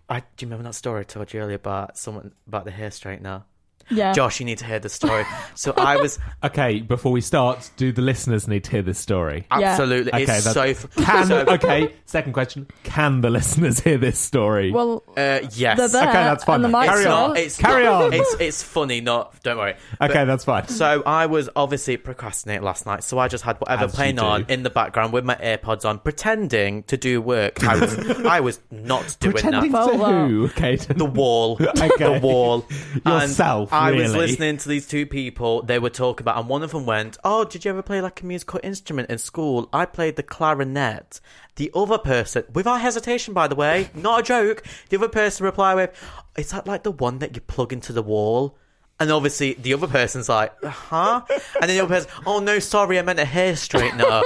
I do you remember that story I told you earlier about someone about the hair straightener?
Yeah.
Josh, you need to hear the story. so I was
Okay, before we start, do the listeners need to hear this story?
Yeah.
absolutely.
Okay,
it's
that's-
so. f-
Can
so,
okay? Second question: Can the listeners hear this story?
Well,
Uh, yes.
they're there,
Okay, that's fine
and the
then.
mic's
Carry
It's
on.
not. It's
Carry
not-
on.
It's it's funny. Not. Don't worry.
okay,
But-
that's fine.
So I was obviously procrastinating last night, so I just had whatever
As you
playing
do.
on in the background with my AirPods on, pretending to do work. I was I was not doing
Pretending
that.
to
Felt that.
who? Caden?
The wall,
Okay.
the wall.
Yourself,
And I was listening to these two people. They were talking about, and one of them went, "Oh, did you ever play like a musical instrument in school? I played the clarinet." The other person, without hesitation, by the way, not a joke. The other person replied with, "Is that like the one that you plug into the wall?" And obviously, the other person's like, "Huh?" And then the other person, "Oh no, sorry, I meant a hair straightener."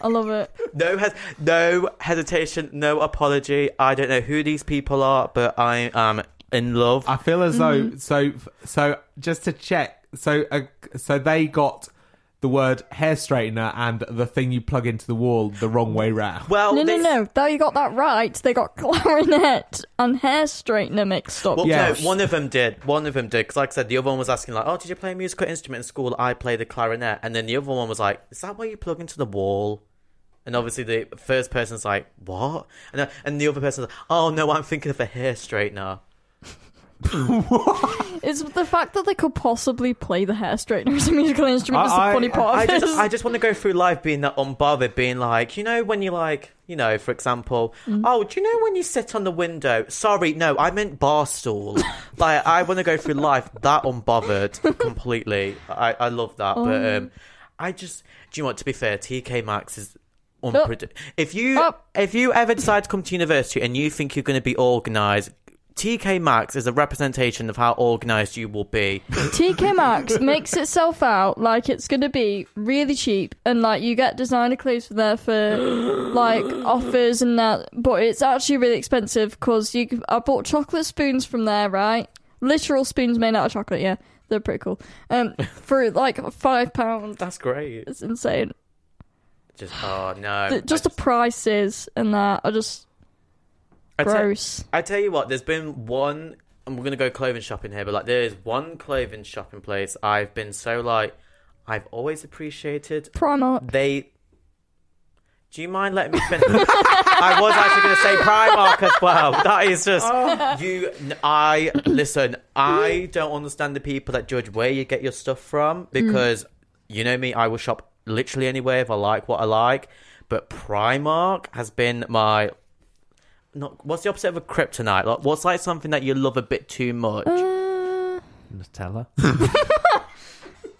I love it.
No, hes- no hesitation, no apology. I don't know who these people are, but I am in love.
I feel as though
Mm-hmm.
so so just to check so uh, so they got the word hair straightener and the thing you plug into the wall the wrong way round.
well,
No, no,
this-
no. Though you got that right, they got clarinet and hair straightener mixed up.
Well,
Yes.
no, one of them did. One of them did. Because, like I said, the other one was asking, like, oh, did you play a musical instrument in school? I played the clarinet. And then the other one was like, is that why you plug into the wall? And obviously, the first person's like, what? And, then- and the other person's like, oh, no, I'm thinking of a hair straightener.
It's the fact that they could possibly play the hair straightener as a musical instrument is the funny part
I
of
just,
this.
I just want to go through life being that unbothered, being like, you know, when you like, you know, for example, oh, do you know when you sit on the window? Sorry, no, I meant bar stool. like, I want to go through life that unbothered completely. I, I love that, but um, I just, do you know? To be fair, TK Maxx is. Unpredict- if you
Oh.
if you ever decide to come to university and you think you're going to be organised, TK Maxx is a representation of how organised you will be.
TK Maxx makes itself out like it's gonna be really cheap and like you get designer clothes from there for like offers and that, but it's actually really expensive because you. I bought chocolate spoons from there, right? Literal spoons made out of chocolate. Yeah, they're pretty cool. Um, for like five pounds.
That's great.
It's insane.
Just oh no,
The- just
I
the prices and that are just
I tell-
gross.
I tell you what, there's been one, and we're gonna go clothing shopping here, but like there is one clothing shopping place I've been so like, I've always appreciated.
Primark.
They. Do you mind letting me finish? I was actually going to say Primark as well. That is just oh. you. I listen. I don't understand the people that judge where you get your stuff from mm. because you know me. I will shop literally anywhere if I like what I like. But Primark has been my not. What's the opposite of a kryptonite? Like, what's like something that you love a bit too much?
Uh,
Nutella.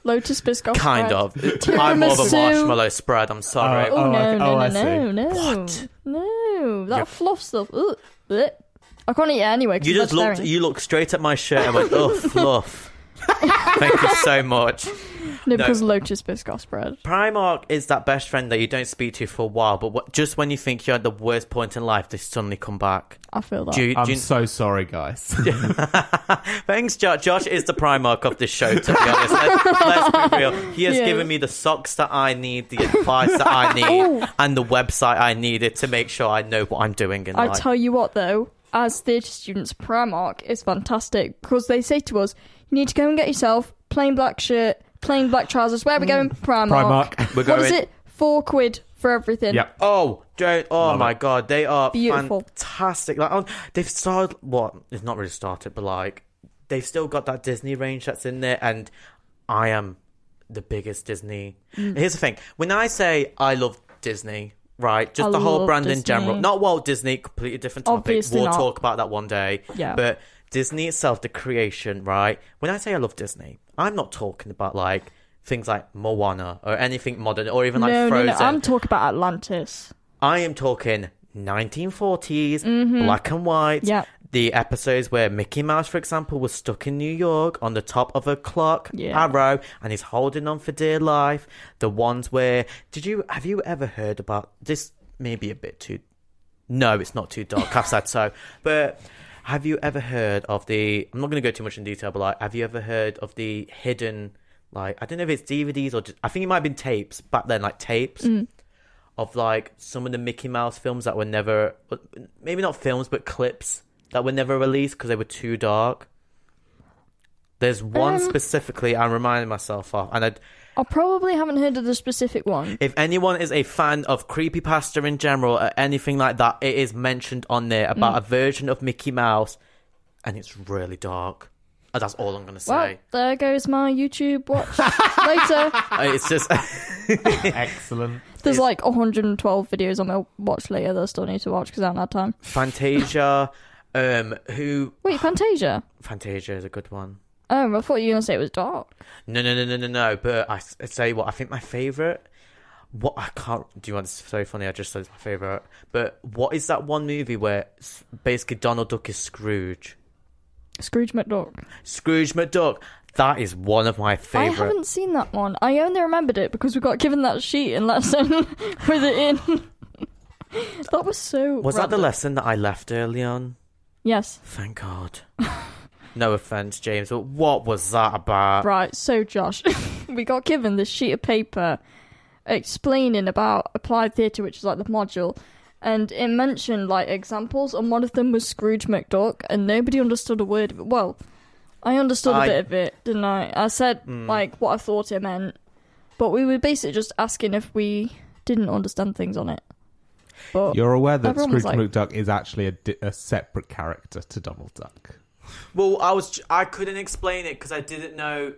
Lotus Biscoff.
kind
spread.
of. I'm more of a marshmallow spread. I'm sorry.
Oh,
Oh,
no,
I-
no,
oh,
no, no, no,
What?
no, that
You're-
fluff stuff. Ugh. I can't eat it anyway.
You
I'm
just looked. You looked straight at my shirt and went, "Oh, fluff." Thank you so much.
no,
no.
because Lotus Biscoff spread.
Primark is that best friend that you don't speak to for a while, but what, just when you think you're at the worst point in life, they suddenly come back.
I feel that.
Do you,
I'm
do you-
so sorry, guys.
Thanks, Josh. Josh is the Primark of this show. To be honest, let's, let's be real. He has
Yeah.
given me the socks that I need, the advice that I need, and the website I needed to make sure I know what I'm doing in
I
life.
tell you what, though, as theatre students, Primark is fantastic because they say to us, "You need to go and get yourself plain black shirt, plain black trousers. Where are we going? Primark.
Primark.
We're
What is it? Four quid for everything.
yep.
Oh, don't. Oh
Love
my
it.
god, they are
Beautiful.
fantastic. Like, oh, they've started. What? It's not really started, but like, they've still got that Disney range that's in there, and I am the biggest Disney.
Mm.
Here's the thing: when I say I love Disney, right, just
I
the whole
love
brand in general, not Walt Disney, completely different topic.
Obviously
we'll
not.
talk about that one day.
Yeah.
but Disney itself, the creation, right? When I say I love Disney, I'm not talking about like. Things like Moana or anything modern, or even like
no, no,
Frozen.
no. I'm talking about Atlantis.
I am talking 1940s, black and white.
Mm-hmm. Yeah.
The episodes where Mickey Mouse, for example, was stuck in New York on the top of a clock
Yeah.
arrow and he's holding on for dear life. The ones where did you have you ever heard about this? Maybe a bit too. No, it's not too dark. I've said so, but. Have you ever heard of the? I'm not going to go too much in detail, but like, have you ever heard of the hidden, like, I don't know if it's DVDs or just, I think it might have been tapes back then, like tapes of like some of the Mickey Mouse films that were never, maybe not films, but clips that were never released because they were too dark. There's one
Um.
specifically I'm reminding myself of, and I'd,
I probably haven't heard of the specific one.
if anyone is a fan of creepypasta in general or anything like that, it is mentioned on there about
Mm.
a version of Mickey Mouse, and it's really dark. And that's all I'm gonna say.
Well,
say.
there goes my YouTube watch later.
It's just
Excellent.
There's like 112 videos on my watch later that I still need to watch because I haven't had time.
Fantasia. Um, who
Wait, Fantasia?
Fantasia is a good one.
Oh, I thought you were going to say it was dark.
No, no, no, no, no, no. But I, I tell you what, I think my favorite. What I can't. Do you want? It's so funny. I just said it's my favorite. But what is that one movie where basically Donald Duck is Scrooge?
Scrooge McDuck.
Scrooge McDuck. That is one of my favorite.
I haven't seen that one. I only remembered it because we got given that sheet and lesson with it in. that was so.
Was that the lesson that I left early on?
Yes.
Thank God. no offense, James, but what was that about?
Right, so Josh, we got given this sheet of paper explaining about applied theatre, which is like the module, and it mentioned like examples, and one of them was Scrooge McDuck, and nobody understood a word of it. Well, I understood a
I-
bit of it, didn't I? I said
Hmm.
like what I thought it meant, but we were basically just asking if we didn't understand things on it. But
You're aware that Scrooge
like-
McDuck is actually a, di- a separate character to Donald Duck.
Well, I was I couldn't explain it because I didn't know.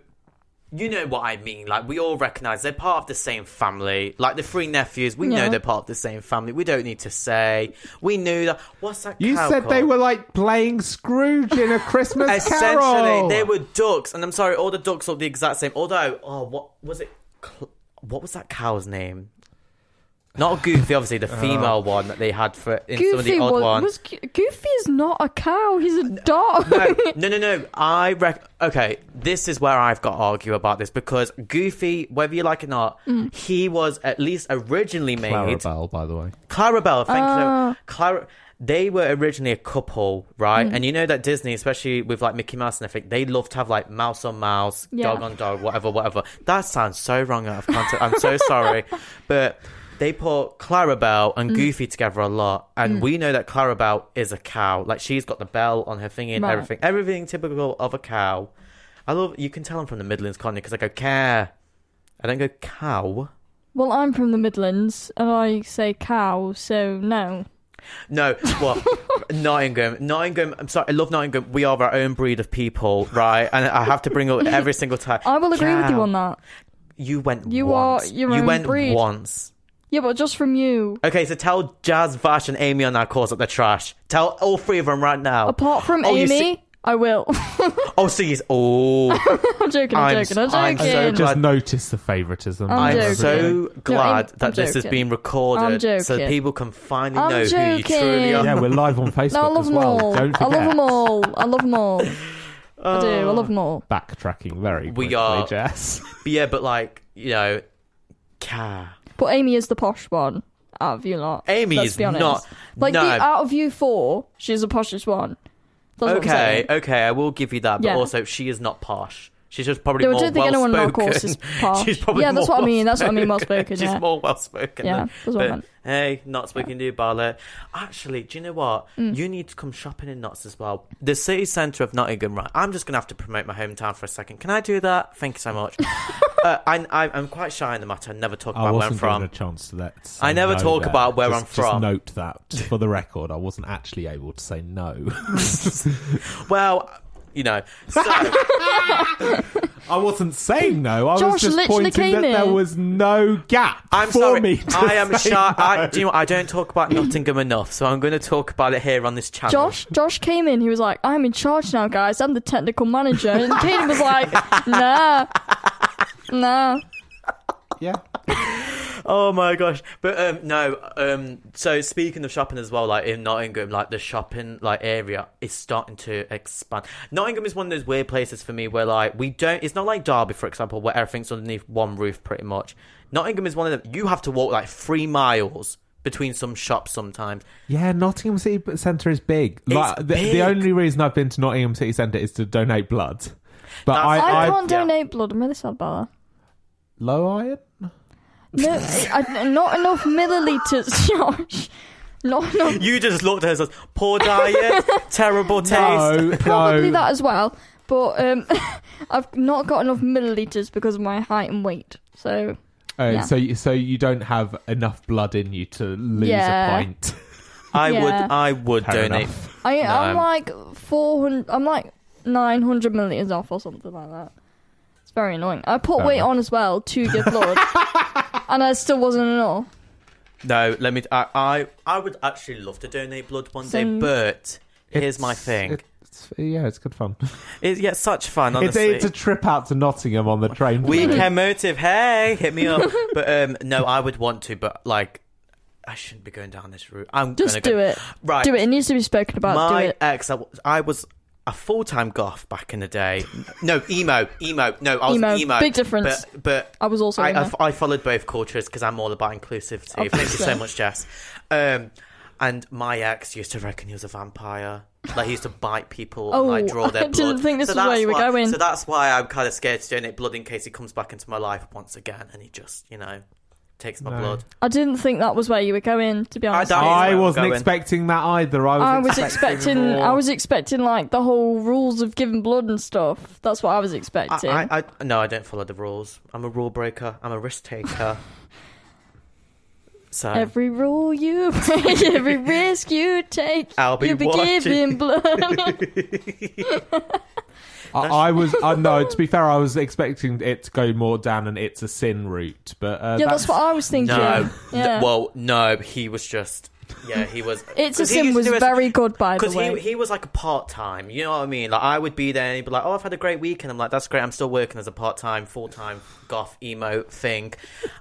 You know what I mean? Like we all recognise they're part of the same family. Like the three nephews, we know they're part of the same family. We don't need to say. We knew that. What's that?
You
cow
said they
called?
were like playing Scrooge in a Christmas
Essentially,
Carol.
they were ducks, and I'm sorry, all the ducks look the exact same. Although, oh, what was it? Cl- What was that cow's name? Not Goofy, obviously the female one that they had for in some of
Goofy
the odd
was,
ones.
was Go- Goofy is not a cow; he's a dog.
no, no, no, no. I rec- okay. This is where I've got to argue about this because Goofy, whether you like it or not,
Mm.
he was at least originally made.
Clarabelle, by the way.
Clarabelle, thank
Ah.
you. Clara, they were originally a couple, right?
Mm.
And you know that Disney, especially with like Mickey Mouse and everything, they love to have like mouse on mouse,
Yeah.
dog on dog, whatever, whatever. That sounds so wrong out of context. I'm so sorry, but. They put Clarabelle
Mm.
and Goofy together a lot, and we know that Clarabelle is a cow. Like she's got the bell on her thing and
Right.
everything, everything typical of a cow. I love. You can tell I'm from the Midlands, Connie, because I go care. I don't go cow.
Well, I'm from the Midlands, and I say cow, so no.
No, what? Nottingham. Nottingham. I'm sorry. I love Nottingham. We are our own breed of people, right? And I have to bring up every single time.
I will agree with you
Cow.
on that.
You went.
You are
once.
your
You
own
went
breed.
once.
Yeah, but just from you.
Okay, so tell Jazz, Vash, and Amy on our calls up the trash. Tell all three of them right now.
Apart from
Oh, you
Amy,
see-
I will.
oh, see, it's- oh,
I'm joking. I'm,
I'm
joking. I'm
s- I'm
joking.
so
Just
glad-
notice the favouritism.
I'm
I'm
joking.
so glad
I'm-
that
I'm
this is
joking.
being recorded,
I'm
so
joking.
people can finally
I'm
know who you
joking.
truly are.
Yeah, we're live on Facebook
no, I love
as
them
well.
all.
Don't
I
forget.
love them all. I love them all. I do. I love them all.
Backtracking very
We
quickly,
are-
Jess.
But yeah, but like you know, car.
But Amy is the posh one out of you lot.
Amy
Let's
is
be honest.
not-
Like
no.
the, out of you four, she's the poshest one. That's
Okay, okay, I will give you that, but
Yeah.
also she is not posh. She's just probably
No, I
more
don't
well
anyone in our
spoken.
course is.
She's probably
Yeah, that's
more
what I mean, that's what I mean,
well-spoken.
well-spoken,
She's
yeah.
more well spoken.
Yeah,
than,
that's what I meant.
Hey, Notts, we to you, Barlet. Actually, do you know what?
Mm.
You need to come shopping in Notts as well. The city centre of Nottingham, right? I'm just gonna have to promote my hometown for a second. Can I do that? Thank you so much. uh, I, I, I'm quite shy in the matter. I never talk
I
about where I'm
wasn't given
from.
a chance to let.
I never
no
talk
there.
about where
Just-
I'm from.
Just note that for the record, I wasn't actually able to say no.
Well, you know. So,
I wasn't saying no. I was
Josh
just
literally
pointing
came
that there was no gap
I'm
for
sorry.
me. To
I am
say
shy. I,
no.
do you know what? I don't talk about Nottingham enough, so I'm going to talk about it here on this channel.
Josh, Josh came in. He was like, "I'm in charge now, guys. I'm the technical manager." And Caden was like, "Nah, nah."
Yeah.
Oh my gosh! But um, no. Um, so speaking of shopping as well, like in Nottingham, like the shopping like area is starting to expand. Nottingham is one of those weird places for me where like we don't. It's not like Derby, for example, where everything's underneath one roof pretty much. Nottingham is one of them. You have to walk like three miles between some shops sometimes.
Yeah, Nottingham City Centre is big. Like, the,
big.
the only reason I've been to Nottingham City Centre is to donate blood. But I,
I,
I,
can't
yeah.
donate blood. I'm really sad about that.
low iron.
That. No, I, not enough milliliters, Josh. Not enough.
You just looked at us as poor diet, terrible taste.
No,
Probably
no.
that as well. But um, I've not got enough milliliters because of my height and weight. So
Uh,
Yeah.
So, you- so you don't have enough blood in you to lose
Yeah.
a pint.
I
Yeah.
would, I would
Fair
donate.
enough.
I,
No,
I'm
I'm-
like 400. I'm like 900 milliliters off or something like that. It's very annoying. I put
Fair
weight
enough.
on as well to give blood, and I still wasn't enough.
No, let me. I, I, I would actually love to donate blood one day, but here's my
It's-
thing.
It's, yeah, it's good fun.
It's yeah, such fun.
It's
Honestly,
a, it's a trip out to Nottingham on the train. for me.
weekend motive. Hey, hit me up. but um, no, I would want to, but like, I shouldn't be going down this route. I'm
Just
gonna
do
go,
it.
Right,
Do it. It needs to be spoken about.
my
do it.
ex, I, w- I was a full time goth back in the day. No, emo, emo. No, I was
Emo.
emo.
Big difference.
But, but
I was also
I,
emo.
I, I followed both cultures because I'm all about inclusivity. Thank you so much, Jess. Um, and my ex used to reckon he was a vampire. Like he used to bite people and like
Oh,
draw their blood.
I didn't think this
So
was where you were
why-
going.
So that's why I'm kind of scared to donate blood in case he comes back into my life once again and he just, you know, takes my
No.
blood.
I didn't think that was where you were going. To be honest,
don't-
I
I'm
wasn't
going.
expecting that either. I was,
I was
expecting
expecting.
more.
I was expecting like the whole rules of giving blood and stuff. That's what I was expecting.
I, I, I, no, I don't follow the rules. I'm a rule breaker. I'm a risk taker. So
Every rule you break, every risk you take,
I'll be
you'll be
watching.
giving blood.
I, I was. Uh, no, to be fair, I was expecting it to go more down an "it's a sin" route, but uh,
yeah, that's what I was thinking.
no,
yeah.
Th- well, no, he was just. Yeah, he was.
It's a Sin was
do
very good, by the
Because
way.
he, he was like a part time, you know what I mean? Like I would be there and he'd be like, "Oh, I've had a great weekend. I'm like, "That's great. I'm still working as a part time, full time goth emo thing,"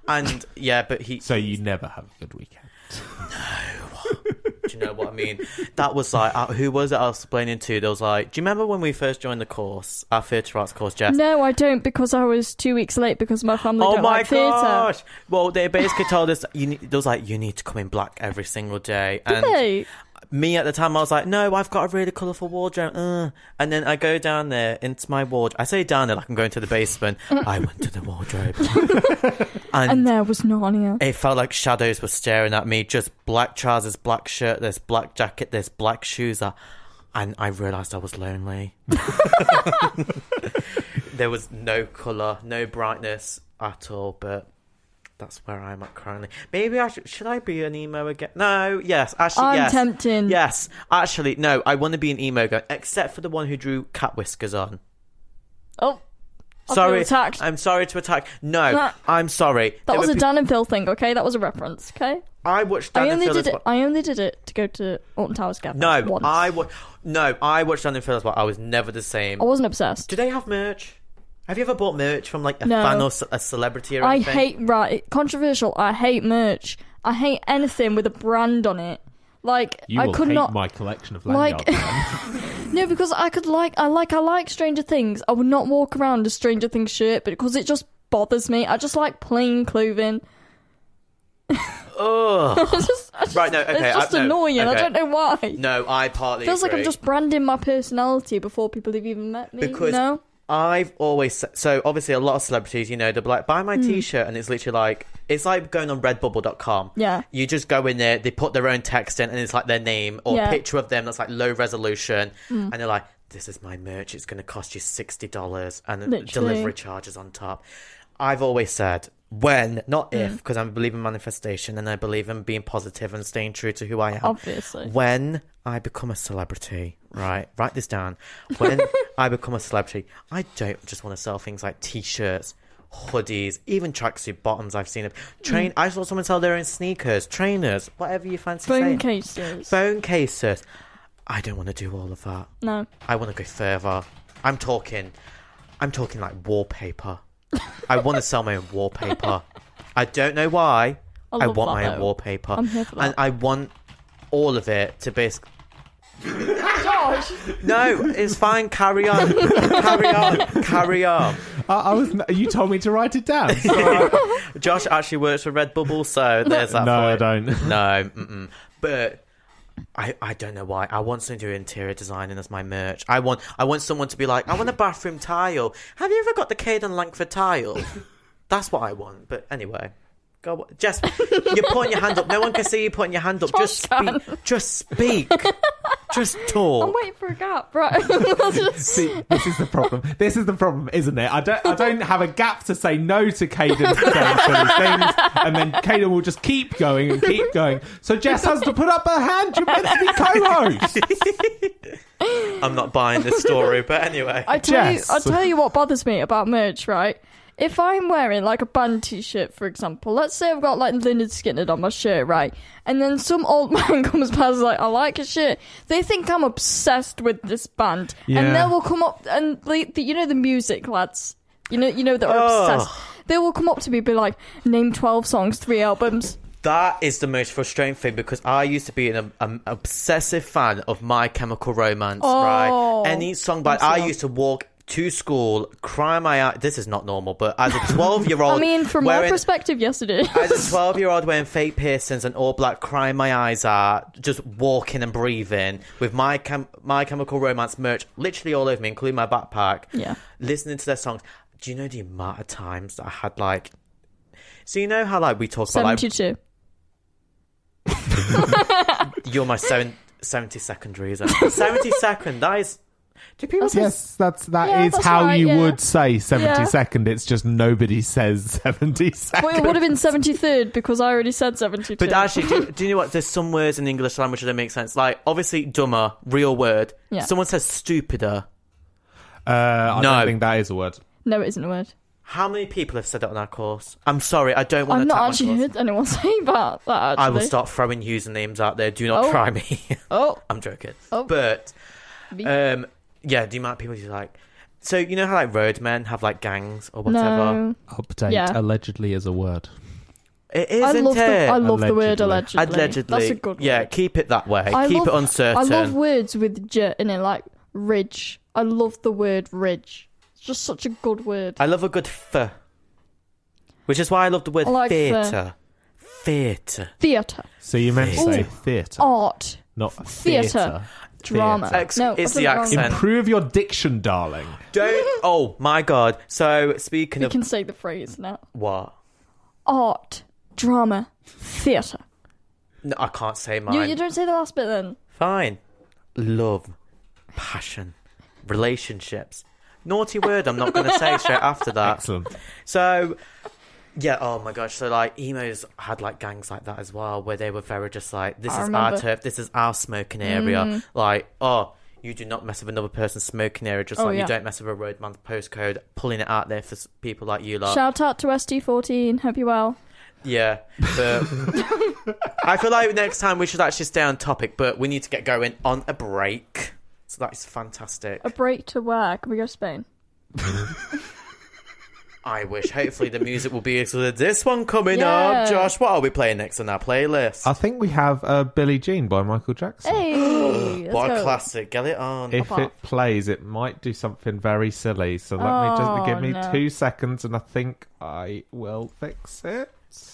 and yeah, but he.
So you never have a good weekend.
Do you know what I mean? That was like, uh, who was it I was explaining to? There was like, do you remember when we first joined the course, our theatre arts course, Jess?
no, I don't because I was two weeks late because my family
Oh
don't
my
like theatre.
gosh! Well, they basically told us you need, there was like you need to come in black every single day,
Did they?
Me at the time I was like, no, I've got a really colourful wardrobe, uh. and then I go down there into my wardrobe. I say down there like I'm going to the basement. I went to the wardrobe, and,
And there was Narnia.
it felt like shadows were staring at me. Just black trousers, black shirt, this black jacket, this black shoes, uh, and I realised I was lonely. there was no colour, no brightness at all, but. That's where I'm at currently. Maybe I should. Should I be an emo again? No. Yes. Actually,
I'm
yes.
tempting.
Yes. Actually, no. I want to be an emo again, except for the one who drew cat whiskers on.
Oh, I
Sorry. I'm sorry to attack. No.
Nah.
I'm sorry.
that
There
was a
pe-
Dan and Phil thing. Okay, that was a reference. Okay,
I watched Dan
I
and
only
Phil
did
as
it.
well.
I only did it to go to Alton Towers Gap.
No,
once.
I wa- No, I watched Dan and Phil as well. I was never the same.
I wasn't obsessed.
Do they have merch? Have you ever bought merch from like a
No.
fan or ce- a celebrity or anything?
I hate right controversial. I hate merch. I hate anything with a brand on it. Like
You
I
will
could
hate
not.
my collection of
like- No, because I could like I like I like Stranger Things. I would not walk around a Stranger Things shirt, but because it just bothers me. I just like plain clothing.
Ugh.
It's just, I just-
Right, no, okay,
It's just
I- no,
annoying. I
okay.
don't know why.
No, I partly
Feels like I'm just branding my personality before people have even met me.
Because
no,
I've always so obviously a lot of celebrities, you know, they'll be like, buy my T-shirt, and it's literally like it's like going on Redbubble.com.
Yeah.
you just go in there, they put their own text in, and it's like their name or
Yeah.
picture of them that's like low resolution, and they're like, "This is my merch. It's going to cost you sixty dollars, and
Literally.
delivery charges on top." I've always said when, not
Mm.
if, because I believe in manifestation and I believe in being positive and staying true to who I am.
Obviously.
When I become a celebrity, right? Write this down. When I become a celebrity, I don't just want to sell things like t-shirts, hoodies, even tracksuit bottoms. I've seen it. Train. Mm. I saw someone sell their own sneakers, trainers, whatever you fancy
Phone
saying.
cases.
Phone cases. I don't want to do all of that.
No.
I want to go further. I'm talking. I'm talking like wallpaper. I want to sell my own wallpaper. I don't know why.
I
I, want my own
though.
wallpaper,
I'm here for
and. I want all of it to basically.
Josh!
No, it's fine. Carry on. carry on. Carry on.
I, I was. You told me to write it down. So I-
Josh actually works for Redbubble, so there's that.
no,
for
I don't.
No, mm-mm. but I I don't know why. I want someone to do interior designing as my merch. I want I want someone to be like, I want a bathroom tile. Have you ever got the Caden Langford tile? That's what I want. But anyway. Go, Jess, you're putting your hand up. No one can see you putting your hand up. Just
Josh can.
speak. Just speak. Just talk.
I'm waiting for a gap, right? I'll just-
See, this is the problem. This is the problem, isn't it? I don't. I don't have a gap to say no to Caden saying things, and then Caden will just keep going and keep going. So Jess has to put up her hand. You're meant to be co-host.
I'm not buying this story, but anyway.
I tell
Jess.
you, I tell you what bothers me about merch, right? If I'm wearing like a band T-shirt, for example, let's say I've got like Lynyrd Skynyrd on my shirt, right? And then some old man comes past like, I like his shirt. They think I'm obsessed with this band,
Yeah.
and they will come up and like, the, you know the music lads, you know, you know that are
Oh.
obsessed. They will come up to me and be like, name twelve songs, three albums.
That is the most frustrating thing because I used to be an, um, obsessive fan of My Chemical Romance,
Oh,
right? Any song by I used to walk to school, cry my eye. This is not normal, but as a 12 year old,
I mean, from my perspective, yes, it is.
as a 12 year old wearing fake piercings and all black, crying my eyes out, just walking and breathing with my Chem- my Chemical Romance merch literally all over me, including my backpack.
Yeah.
Listening to their songs. Do you know the amount of times that I had like. So you know how like we talk about like. You're my seven, 70 second reason. 70 second, that is. Do people say.
Yes, that's that is
Yeah, that's
how
right,
you
yeah.
would say seventy
Yeah.
second. It's just nobody says seventy second.
Well, it would have been seventy-third because I already said seventy-two.
But actually, do, do you know what? There's some words in the English language that don't make sense. Like, obviously, dumber, real word.
Yeah.
Someone says stupider.
Uh, I
No.
don't think that is a word.
no, it isn't a word.
How many people have said that on our course? I'm sorry, I don't want
I've
to
not actually heard anyone say that. that actually.
I will start throwing usernames out there. Do not
Oh.
try me.
Oh,
I'm joking.
Oh.
But, um, yeah, the amount of people who like. So, you know how, like, roadmen have, like, gangs or whatever?
no.
Update
Yeah.
allegedly is a word.
It
I
isn't
love
it?
the I love the word
Allegedly.
allegedly.
Allegedly.
That's a good
Yeah,
word.
keep it that way.
I
keep
love,
it uncertain.
I love words with j in it, like ridge. I love the word ridge. It's just such a good word.
I love a good f. Which is why I love the word
I like
theatre. Theatre.
Theatre,
So you meant to say
Ooh.
theatre,
art,
not
Theatre.
theatre.
Drama.
Theatre.
Ex-
no,
it's the
done wrong.
accent.
Improve your diction, darling.
Don't. Oh my god. So speaking
You
of
can say the phrase now.
what?
Art, drama, theatre.
No, I can't say mine.
You, you don't say the last bit then.
Fine. Love, passion, relationships. Naughty word. I'm not going to say straight after that.
Excellent.
So, yeah. Oh my gosh. So like emos had like gangs like that as well, where they were very just like, this
I
is
remember.
our turf. This is our smoking area. Mm. Like, oh. You do not mess with another person's smoking area, just
Oh,
like
yeah.
you don't mess with a roadman's postcode. Pulling it out there for s- people like you lot.
Shout out to ST14. Hope you well.
Yeah, but I feel like next time we should actually stay on topic, but we need to get going on a break. So that is fantastic.
A break to work. We go to Spain?
I wish. Hopefully, the music will be as good as this one coming
Yeah.
up. Josh, what are we playing next on our playlist?
I think we have uh, Billie Jean by Michael Jackson.
Hey, let's
what a classic! Get it on.
If
Pop
it
up.
plays, it might do something very silly. So let me
Oh,
just give me
no.
two seconds, and I think I will fix it.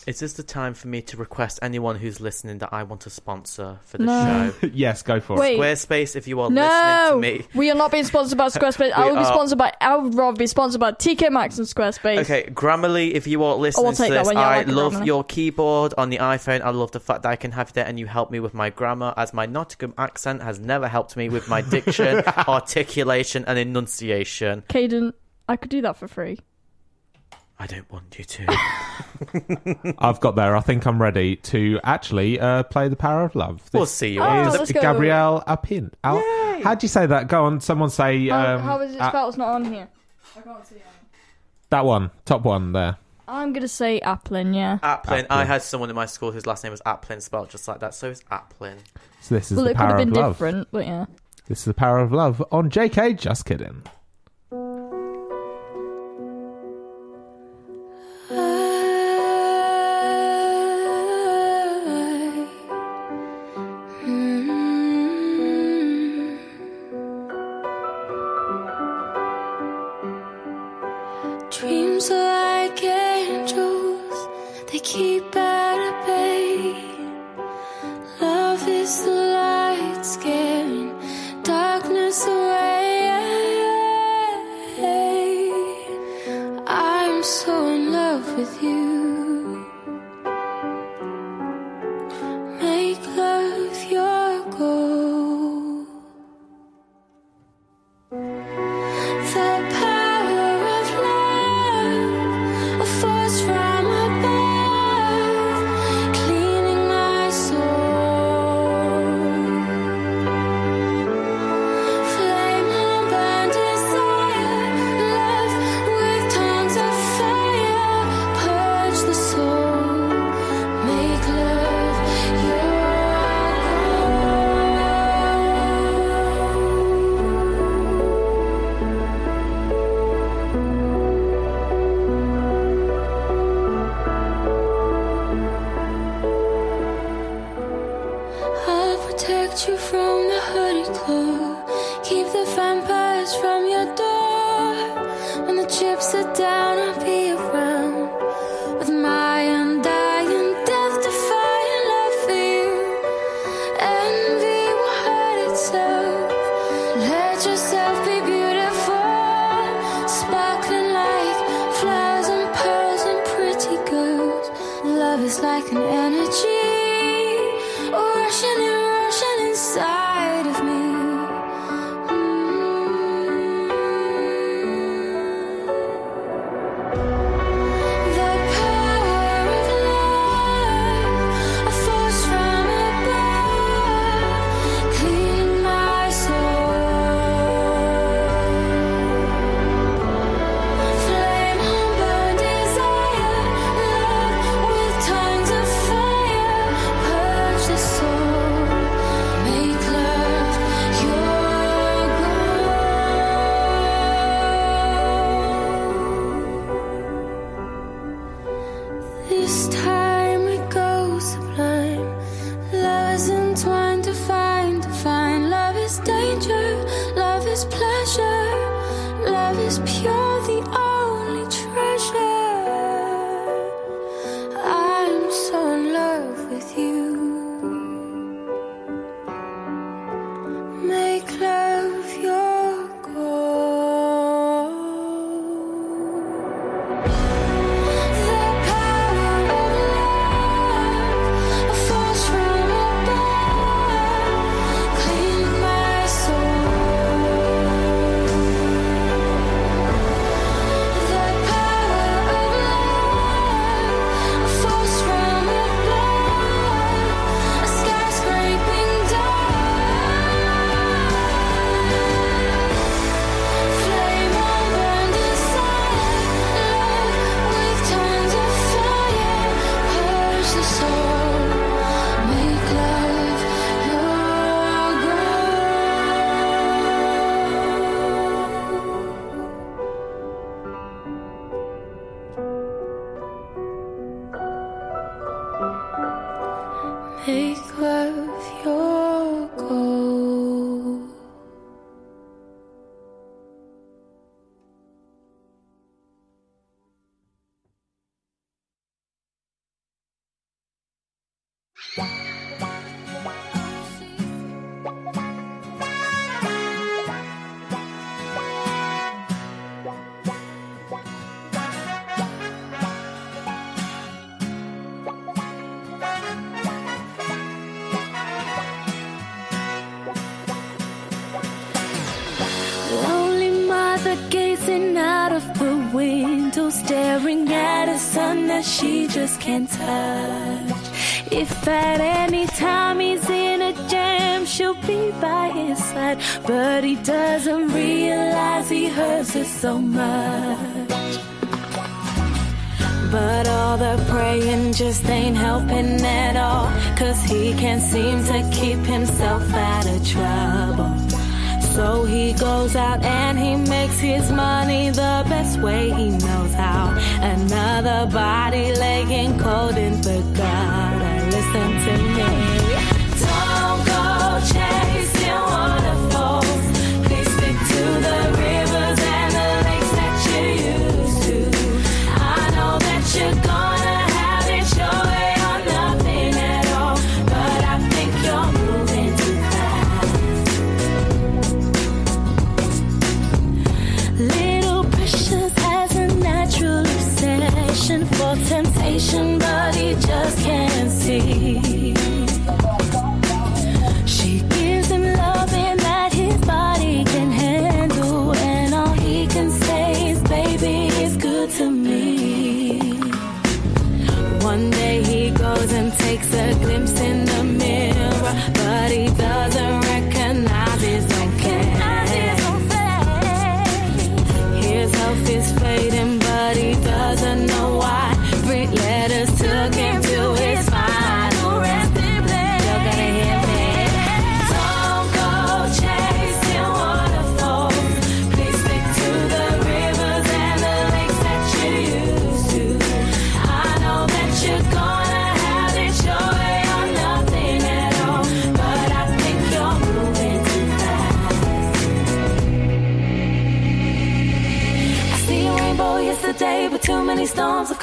Is this the time for me to request anyone who's listening that I want to sponsor for the
No.
show?
yes, go for
Wait.
Squarespace, if you are
No,
listening to me.
we are not being sponsored by Squarespace. I
We
will be sponsored by. I would rather be sponsored by TK Maxx and Squarespace.
Okay, Grammarly, if you are oh, listening to this,
one, yeah, I
I
like
love
Grammarly.
your keyboard on the iPhone. I love the fact that I can have it there and you help me with my grammar, as my Nottingham accent has never helped me with my diction, articulation, and enunciation.
Caden, I could do that for free.
I don't want you to.
I've got there. I think I'm ready to actually uh, play the power of love.
we'll see you
Oh,
after
let's
the
go.
Gabrielle Apin. Al- How do you say that? Go on. Someone say
How,
um,
how is it spelled? It's not on here. I can't see it.
that one, top one there.
I'm gonna say Applin. Yeah.
Applin. I had someone in my school whose last name was Applin, spelled just like that. So is Applin.
So this is
Well,
the
it could have been
love.
different, but yeah.
This is the power of love on JK. Just kidding. Just can't touch. If at any time he's in a jam, she'll be by his side. But he doesn't realize he hurts her so much. But all the praying just ain't helping at all. Cause he can't seem to keep himself out of trouble. So he goes out and he makes his money the best way he knows how. Another body laying cold in the gutter. Listen to me.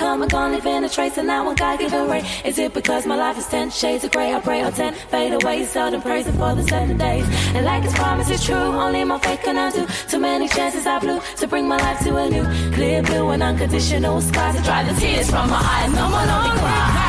Have come and gone, leaving a trace, and now one God give a rain. Is it because my life is ten shades of grey? I pray or ten fade away, seldom praising for the seven days. And like His promise is true, only my faith can undo. Too many chances I blew to bring my life to a new clear blue and unconditional skies to dry the tears from my eyes. No more lonely.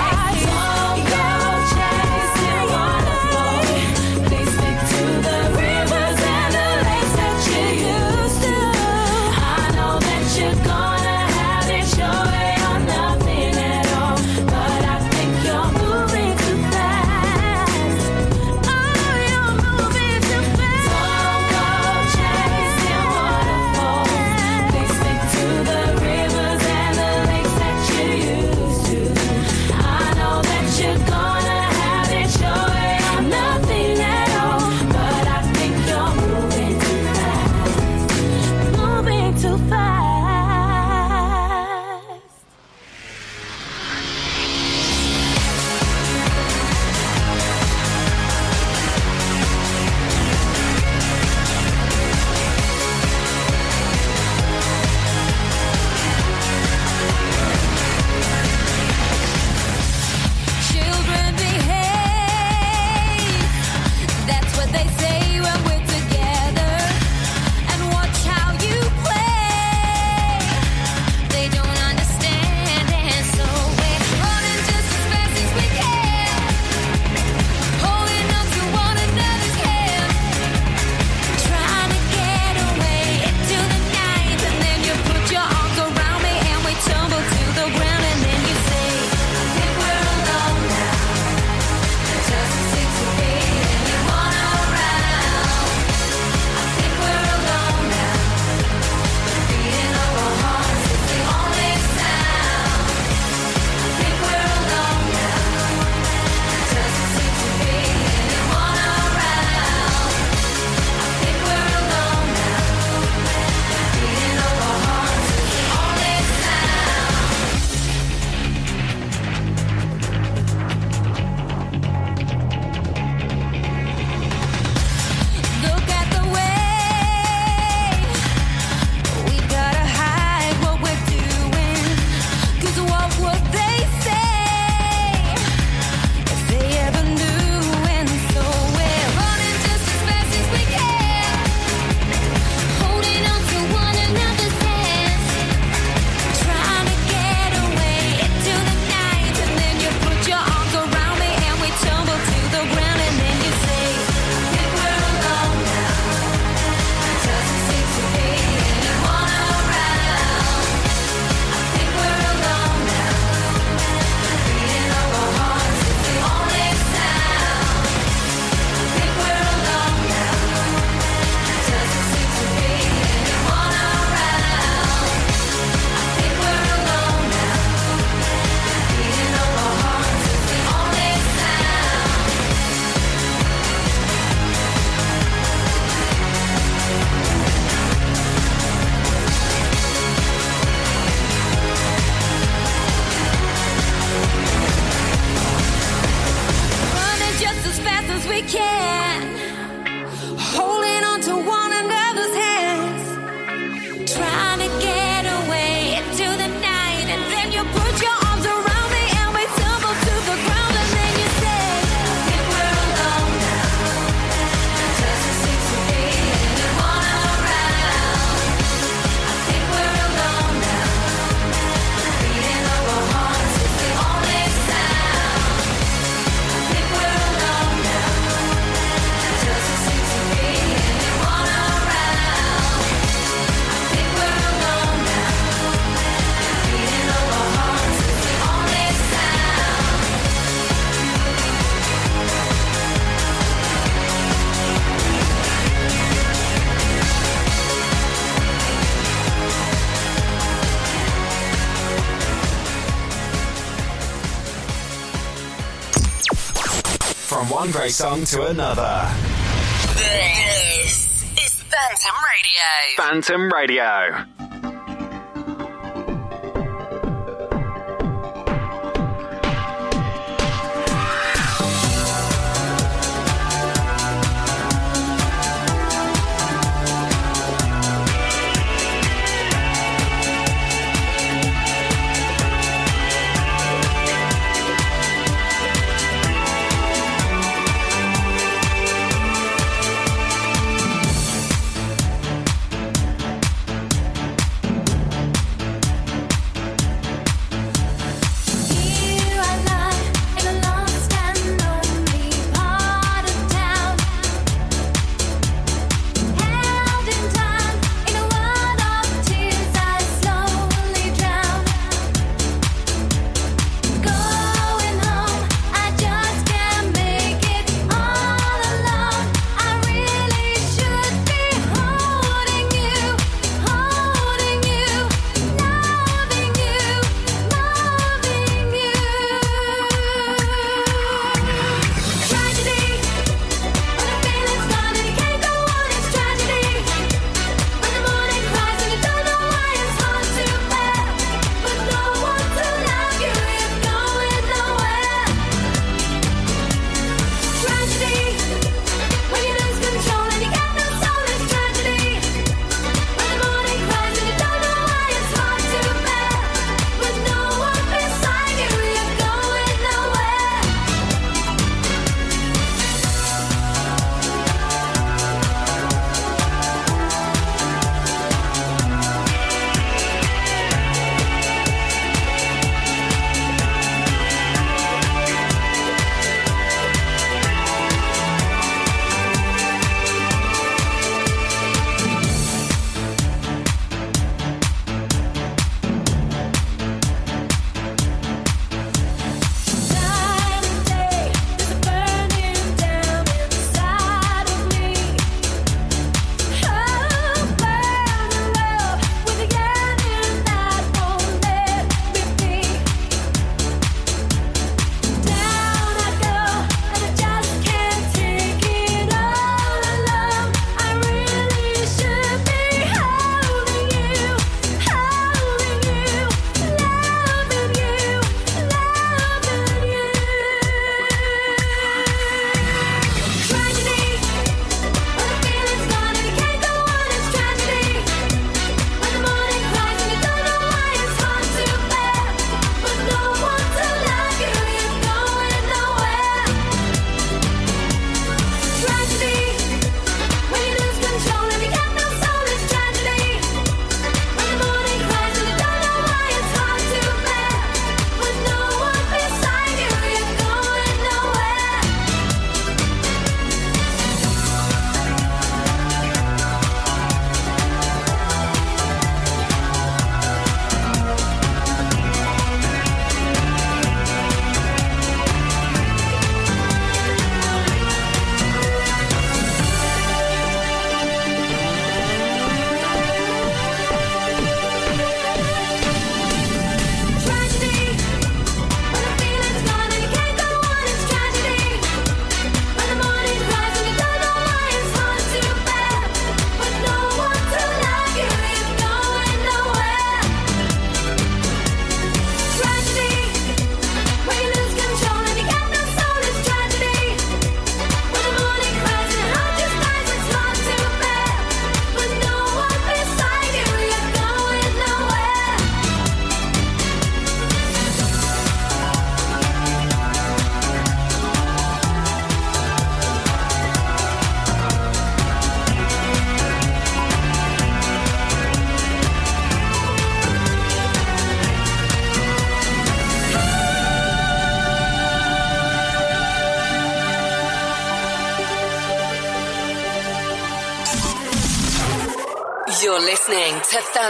one great song to another.
This is Phantom Radio.
Phantom Radio.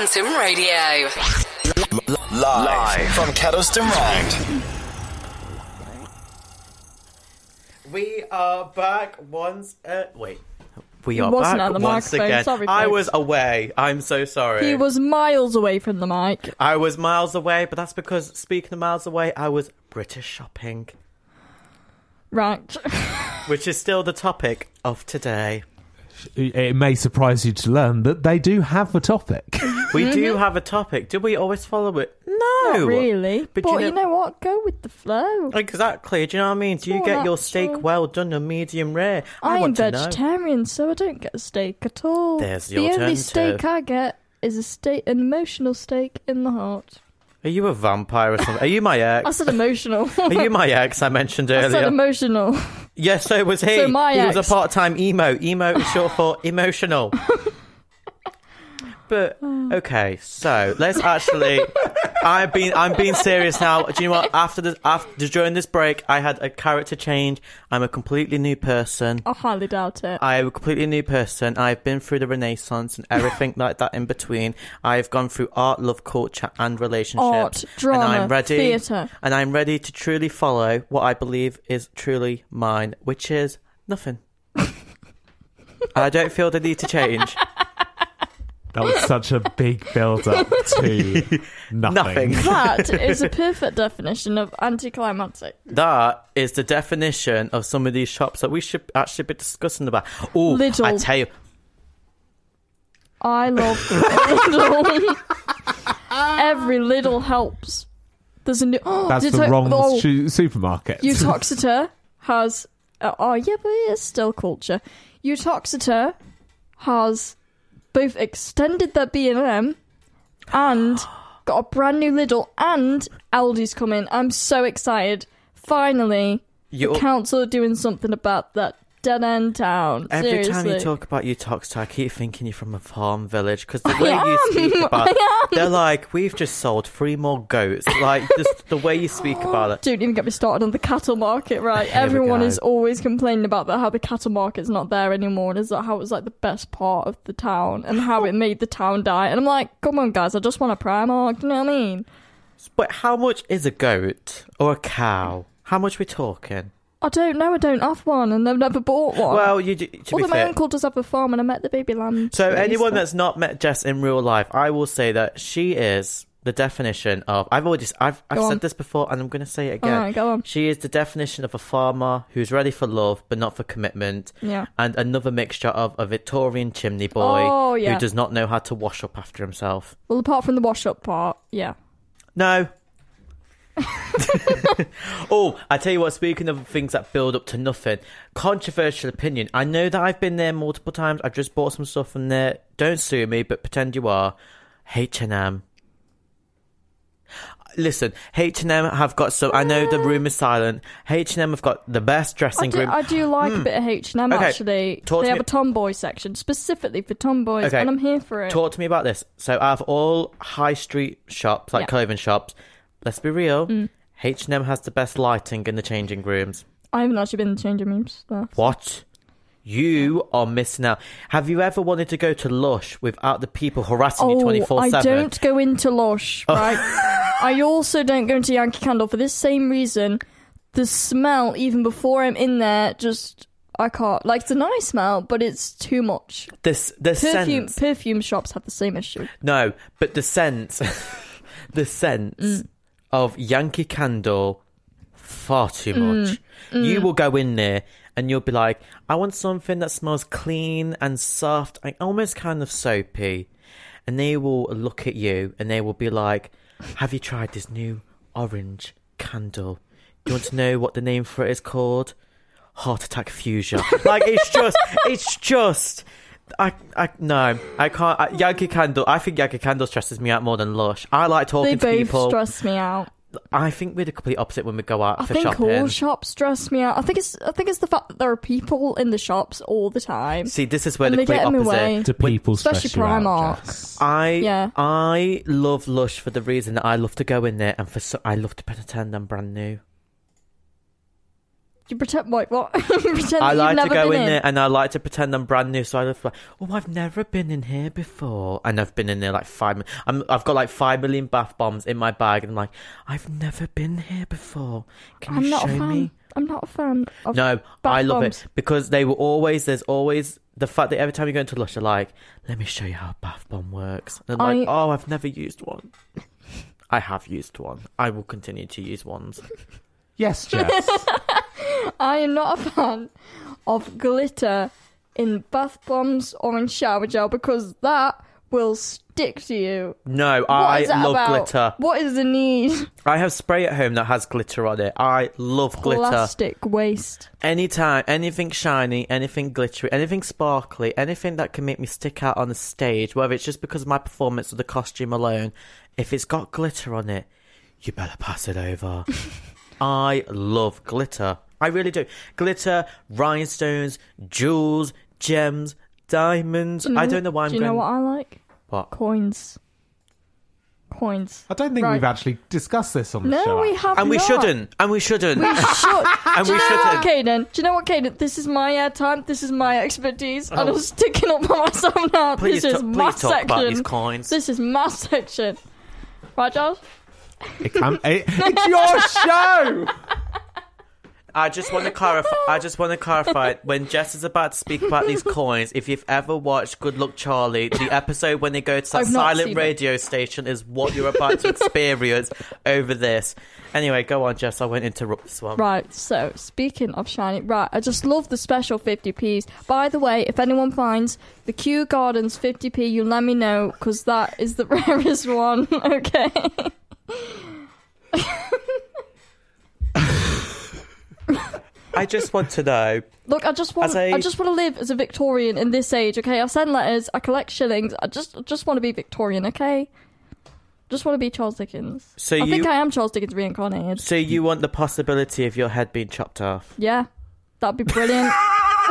Phantom Radio.
Live, Live from Kedleston Road.
We are back once. at wait. We are
wasn't
back
at the
once
microphone,
again.
sorry,
I was away. I'm so sorry.
He was miles away from the mic.
I was miles away, but that's because speaking of miles away, I was British shopping,
Right.
which is still the topic of today.
It may surprise you to learn that they do have a topic.
We do mm-hmm. have a topic. Do we always follow it? No,
Not really.
But you
you,
know-
know, what? Go with the flow.
Exactly. Do you know what I mean? Do you
more
get your steak
natural.
well done or medium rare? I,
am
want to know.
vegetarian, so I don't get a steak at all.
There's the
the only
alternative.
steak I get is a steak, an emotional steak in the heart.
Are you a vampire or something? Are you my ex?
I said emotional.
Are you my ex I mentioned
I said
earlier?
emotional.
yes, so it was he.
So my
he was a part-time emo. Emo is short for emotional. But oh. okay, so let's actually. I've been I'm being serious now. Do you know what? After the after during this break, I had a character change. I'm a completely new person.
I highly doubt it.
I am a completely new person. I've been through the Renaissance and everything like that in between. I've gone through art, love, culture, and relationships.
Art, drama,
and I'm ready,
theatre.
and I'm ready to truly follow what I believe is truly mine, which is nothing. I don't feel the need to change.
That was such a big build up to nothing.
Nothing.
that is a perfect definition of anticlimactic.
That is the definition of some of these shops that we should actually be discussing about. Oh,
Little.
I tell you,
I love little. Every little helps. There's a new.
That's
Did
the
I-
wrong
oh,
shu- supermarket.
Uttoxeter has. Uh, oh yeah, but it's still culture. Uttoxeter has both extended their B and M and got a brand new Lidl and Aldi's coming. I'm so excited. Finally,
you.
the council are doing something about that dead end town.
Every
Seriously.
time you talk about your Uttoxeter, I keep thinking you're from a farm village because the way you speak about they're like, we've just sold three more goats. Like, just the way you speak about it.
Don't even get me started on the cattle market, right?
Here
Everyone is always complaining about that, how the cattle market's not there anymore, and is that how it was like the best part of the town, and how it made the town die. And I'm like, come on, guys, I just want a Primark. Do you know what I mean?
But how much is a goat or a cow? How much we talking?
I don't know. I don't have one, and I've never bought one.
Well, you do, to be
Although my
fair.
uncle does have a farm, and I met the baby lamb.
So anyone that's not met Jess in real life, I will say that she is the definition of. I've already, I've, I've
Go
said
on.
this before, and I'm going to say it again.
Go on.
She is the definition of a farmer who's ready for love but not for commitment.
Yeah.
And another mixture of a Victorian chimney boy
Oh, yeah.
who does not know how to wash up after himself.
Well, apart from the wash up part, yeah.
No. oh, I tell you what, speaking of things that build up to nothing, controversial opinion. I know that I've been there multiple times. I've just bought some stuff from there. Don't sue me, but pretend you are. H&M. Listen, H&M have got some. I know the room is silent. H&M have got the best
I
dressing
do,
room.
I do like a hmm. bit of H and M
Okay,
actually. They have
me-
a tomboy section specifically for tomboys,
Okay,
and I'm here for it.
Talk to me about this. So, out of all high street shops, like
Yeah.
clothing shops, let's be real. H&M has the best lighting in the changing rooms.
I haven't actually been in the changing rooms.
What? You are missing out. Have you ever wanted to go to Lush without the people harassing you
Oh,
twenty four
I
seven? Oh.
don't go into Lush, right? I also don't go into Yankee Candle for this same reason. The smell, even before I'm in there, just I can't. Like it's a nice smell, but it's too much.
This the
Perfume
scent.
perfume shops have the same issue.
No, but the scent, the scent
Mm.
Of Yankee Candle, far too
Mm.
much. You will go in there and you'll be like, I want something that smells clean and soft, and almost kind of soapy. And they will look at you and they will be like, Have you tried this new orange candle? Do you want to know what the name for it is called? Heart attack fusion. like it's just, it's just. I, I no, I can't. I, Yankee Candle. I think Yankee Candle stresses me out more than Lush. I like
They
talking to
both
people.
stress me out.
I think we're the complete opposite when we go out
I
for
think
shopping.
all shops stress me out. I think it's I think it's the fact that there are people in the shops all the time.
See, this is where
And
the
they
complete
get in the
opposite.
way.
Do people
Especially
stress you out,
Primark.
Jess?
I
Yeah.
I love Lush for the reason that I love to go in there and for so, I love to pretend I'm brand new.
You pretend like what? Pretend
I like
you've
to
never
go
been
in there and I like to pretend I'm brand new. So I love like, oh, I've never been in here before, and I've been in there like five. mi- I'm, I've got like five million bath bombs in my bag, and I'm like, I've never been here before. Can
I'm
you
not
show
a fan.
me?
I'm not a fan of
No,
bath
I love
bombs.
it because they were always. There's always the fact that every time you go into Lush, they're like, "Let me show you how a bath bomb works." And I'm like, "Oh, I've never used one." I have used one. I will continue to use ones.
Yes, Jess.
I am not a fan of glitter in bath bombs or in shower gel because that will stick to you.
No,
What
I love
about?
glitter.
What is the need?
I have spray at home that has glitter on it. I love glitter.
Plastic waste.
Anytime, anything shiny, anything glittery, anything sparkly, anything that can make me stick out on the stage, whether it's just because of my performance or the costume alone, if it's got glitter on it, you better pass it over. I love glitter. I really do. Glitter, rhinestones, jewels, gems, diamonds. I don't know why I'm
Do you
going.
know what I like?
What?
Coins. Coins.
I don't think
Right.
we've actually discussed this on the
No,
show.
we have
And we
not.
shouldn't. And we shouldn't.
We should.
and
Do
we
you know what,
shouldn't.
Caden? Do you know what, Caden? This is my airtime. This is my expertise. And
Oh.
I'm sticking up for myself now.
Please,
this is
ta-
my
please talk
section.
about these coins.
This is my section. Right, Josh?
It can, it, it's your show.
I just want to clarify. I just want to clarify when Jess is about to speak about these coins. If you've ever watched Good Luck Charlie, the episode when they go to that silent
seen it.
radio station is what you're about to experience over this. Anyway, go on, Jess. I won't interrupt this one.
Right, so speaking of shiny, right, I just love the special 50p's. By the way, if anyone finds the Kew Gardens 50p, you let me know because that is the rarest one. Okay.
I just want to know.
Look, I just want
As a-
I just want to live as a Victorian in this age, okay? I send letters, I collect shillings. I just I just want to be Victorian, okay? Just want to be Charles Dickens.
So
I think I am Charles Dickens reincarnated.
So you want the possibility of your head being chopped off?
Yeah. That'd be brilliant.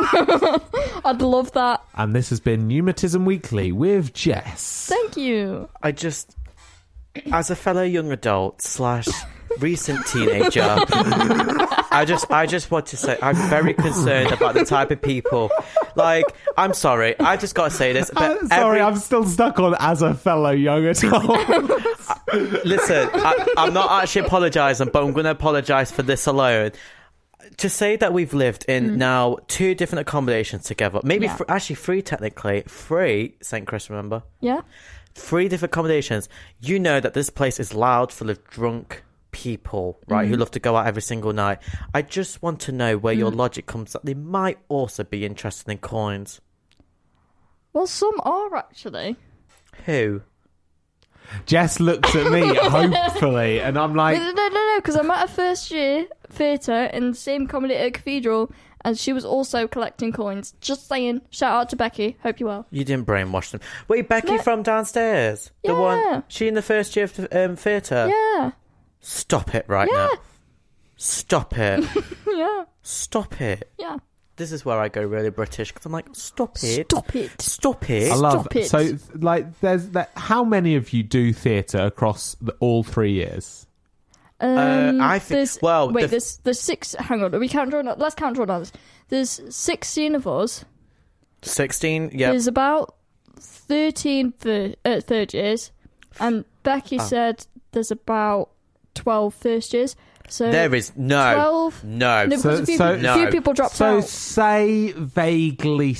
I'd love that.
And this has been Pneumatism Weekly with Jess.
Thank you.
I just, as a fellow young adult slash recent teenager, I just, I just want to say, I'm very concerned about the type of people. Like, I'm sorry, I just got to say this. But
Uh, sorry,
every-
I'm still stuck on as a fellow young adult.
Listen, I, I'm not actually apologising, but I'm going to apologise for this alone. To say that we've lived in now two different accommodations together, maybe
Yeah.
fr- actually three technically, three, St. Chris, remember?
Yeah.
Three different accommodations. You know that this place is loud, full of drunk people, right, who love to go out every single night. I just want to know where your logic comes that they might also be interested in coins.
Well, some are actually.
Who?
Jess looks at me, hopefully, and I'm like,
no, no, no, because I'm at a first year theatre in the same comedy at Cathedral, and she was also collecting coins. Just saying. Shout out to Becky. Hope you well.
You didn't brainwash them. Wait, Becky
Yeah.
from downstairs? The one, she in the first year of the, um, theatre?
Yeah.
Stop it right
Yeah.
now. Stop it.
Yeah.
Stop it.
Yeah.
This is where I go really British because I'm like, stop it.
Stop it.
Stop it.
I love.
Stop it.
So, like, there's that. How many of you do theatre across the, all three years?
Um,
I think-
there's,
well,
wait,
the-
there's there's six. Hang on, we count draw. Let's count draw numbers. There's sixteen of us.
16? Yeah.
There's about thirteen thir- uh, third years, and Becky
Ah.
said there's about 12 first years. So
There is no.
12.
No.
No, because a few,
so-
peop-
no.
few people dropped
So,
out.
say vaguely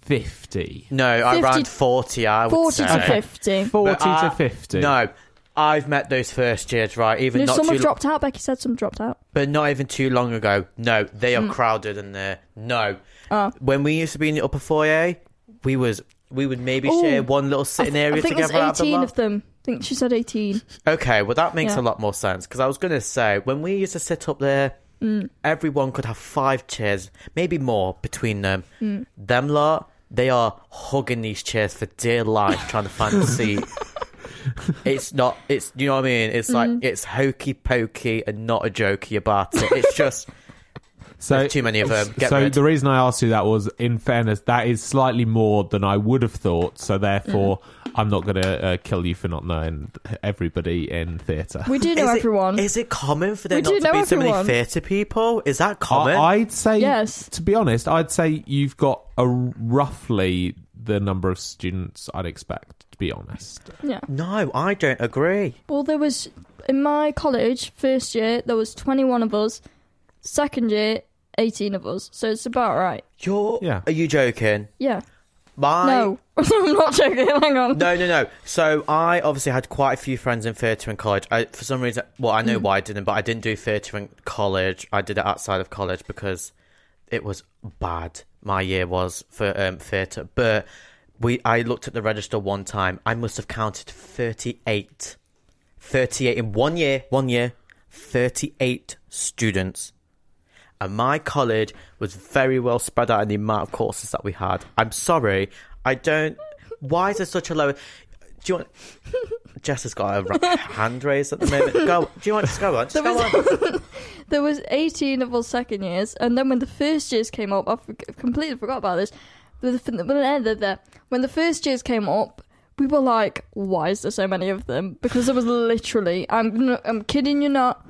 fifty.
No, around
50
40, I would
40
say.
to 50.
40
But, uh,
to 50.
No. I've met those first years, right? Even
No,
not
some
too,
have dropped out. Becky said some dropped out.
but not even too long ago. No, they
Mm.
are crowded in there. No.
Oh.
When we used to be in the upper foyer, we was we would maybe
Ooh.
share one little
I,
sitting
th-
area
I think
together.
there's
out of the
18
lot.
of them. I think she said 18.
Okay, well that makes
Yeah.
a lot more sense because I was going to say when we used to sit up there,
Mm.
everyone could have five chairs, maybe more between them.
Mm.
Them lot, they are hugging these chairs for dear life, trying to find a seat. it's not. It's you know what I mean. It's like
Mm.
it's hokey pokey and not a jokey about it. It's just
So,
there's too many of them. Get
so
rid.
the reason I asked you that was, in fairness, that is slightly more than I would have thought. So therefore,
Mm.
I'm not going to uh, kill you for not knowing everybody in theatre.
We do know
is
everyone.
It, is it common for there
We
not to
know
be so many theatre people? Is that common?
I, I'd say,
Yes.
to be honest, I'd say you've got a roughly the number of students I'd expect. To be honest,
yeah.
no, I don't agree.
Well, there was in my college first year there was 21 of us. Second year, 18 of us. So it's about right.
You're.
Yeah.
Are you joking?
Yeah.
My
No, I'm not joking. Hang on.
No, no, no. So I obviously had quite a few friends in theatre in college. I, for some reason, well, I know
Mm.
why I didn't, but I didn't do theatre in college. I did it outside of college because it was bad. My year was for um, theatre, but we. I looked at the register one time. I must have counted thirty-eight. 38 in one year. One year, thirty-eight students. And my college was very well spread out in the amount of courses that we had. I'm sorry, I don't. Why is there such a low? Do you want? Jess has got a hand raised at the moment. Go. Do you want to go on? Just
There
go
was-
on.
There was 18 of us second years, and then when the first years came up, I completely forgot about this. When the first years came up, we were like, "Why is there so many of them?" Because there was literally, I'm, I'm kidding you not,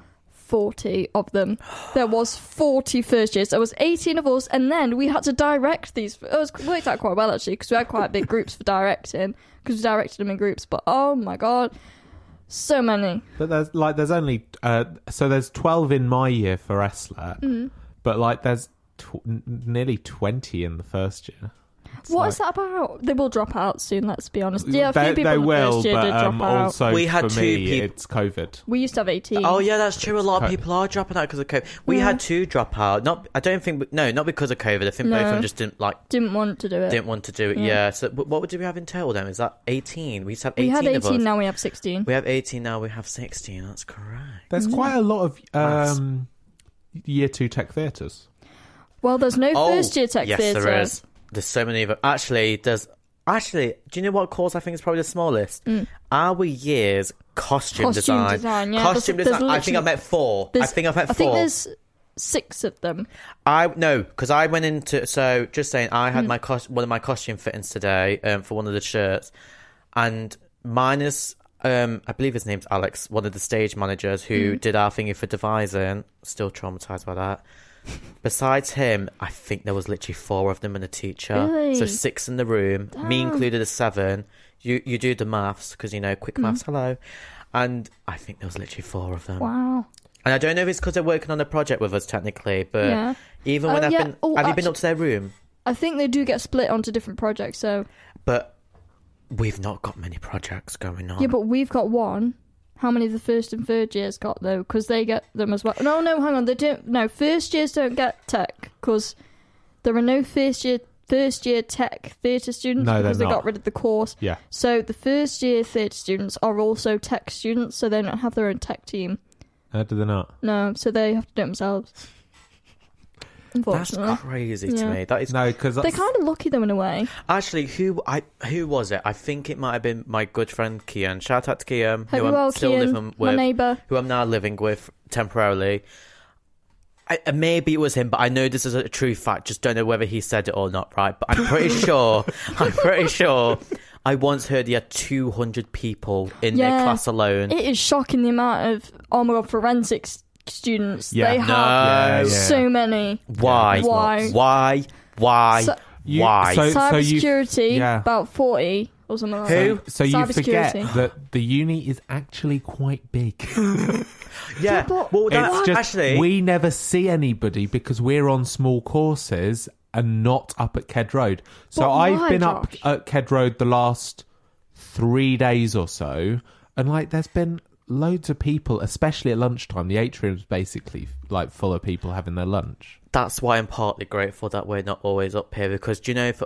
40 of them. There was 40 first years. There was 18 of us, and then we had to direct these. It was worked out quite well actually, because we had quite big groups for directing, because we directed them in groups. But oh my god, so many.
But there's like there's only uh, so there's twelve in my year for SLAT,
Mm.
but like there's tw- nearly twenty in the first year. It's
What
like-
is that about? They will drop out soon. Let's be honest. Yeah, a few
they,
people
they
in the
will,
first year
but
did drop
um,
out.
also
We had
for
two
me,
peop-
it's COVID.
we used to have eighteen.
Oh yeah, that's true. A lot of
Co-
people are dropping out because of COVID. We
Yeah.
had two drop out. Not, I don't think. No, not because of COVID. I think both of them just didn't like.
didn't want to do it.
Didn't want to do it.
Yeah.
Yeah. So, wh- what did we have in total then? Is that eighteen? We used to have eighteen.
we
eighteen
had
of us.
eighteen. Now we have sixteen.
We have eighteen now. We have sixteen. That's correct.
There's
Mm.
quite a lot of um, year two tech theatres.
Well, there's no first year tech
Oh, yes,
theatre.
there is. There's so many of them. Actually, there's actually. Do you know what course I think is probably the smallest? Our year's costume,
Mm. Costume
design.
design, yeah,
costume
there's- there's
design. I think I
literally-
met four. I think I've met
I
four.
think there's six of them.
I no, because I went into so just saying I
Mm.
had my cos- one of my costume fittings today um, for one of the shirts, and minus um I believe his name's Alex, one of the stage managers
Mm.
who did our thingy for devising. Still traumatized by that. Besides him, I think there was literally four of them and a teacher,
Really?
so six in the room. Me included, a seven. You you do the maths because you know quick
Mm.
maths. Hello, and I think there was literally four of them.
Wow.
And I don't know if it's because they're working on a project with us technically, but
Yeah.
even
Oh,
when I've
yeah.
been,
Oh,
have you been up to their room?
I think they do get split onto different projects. So
But we've not got many projects going on.
yeah, but we've got one. How many of the first and third years got though? Because they get them as well. No, no, hang on. They don't. No, first years don't get tech because there are no first year first year tech theatre students
No,
because they got rid of the course.
Yeah.
So the first year theatre students are also tech students, so they don't have their own tech team.
How do they not?
No, so they have to do it themselves.
That's
Unfortunately,
crazy to
Yeah.
me. That is
No, because
they're kind of lucky though in a way.
actually who I who was it? I think it might have been my good friend Kian. Shout out to Kian,
Hope
who
you're
I'm
well,
still
Kian,
living
my
with,
neighbour.
who I'm now living with temporarily. I, uh, maybe it was him, but I know this is a true fact. Just don't know whether he said it or not, right? But I'm pretty sure. I'm pretty sure. I once heard he had 200 people in their
Yeah.
class alone.
It is shocking the amount of oh my god forensics students
Yeah.
they
No.
have.
Yeah, yeah.
So many.
Why?
Why?
Why? Why?
So-
You-
Why?
so- you-
Cybersecurity,
yeah.
about forty or something like
Who?
that.
So you forget
Cybersecurity.
that the uni is actually quite big.
yeah.
but
well, that,
it's just
actually,
we never see anybody because we're on small courses and not up at Ked Road. So
But
I've
why,
been up at Ked Road the last three days or so, and like there's been loads of people, especially at lunchtime. The atrium's basically like full of people having their lunch.
that's why I'm partly grateful that we're not always up here because do you know if.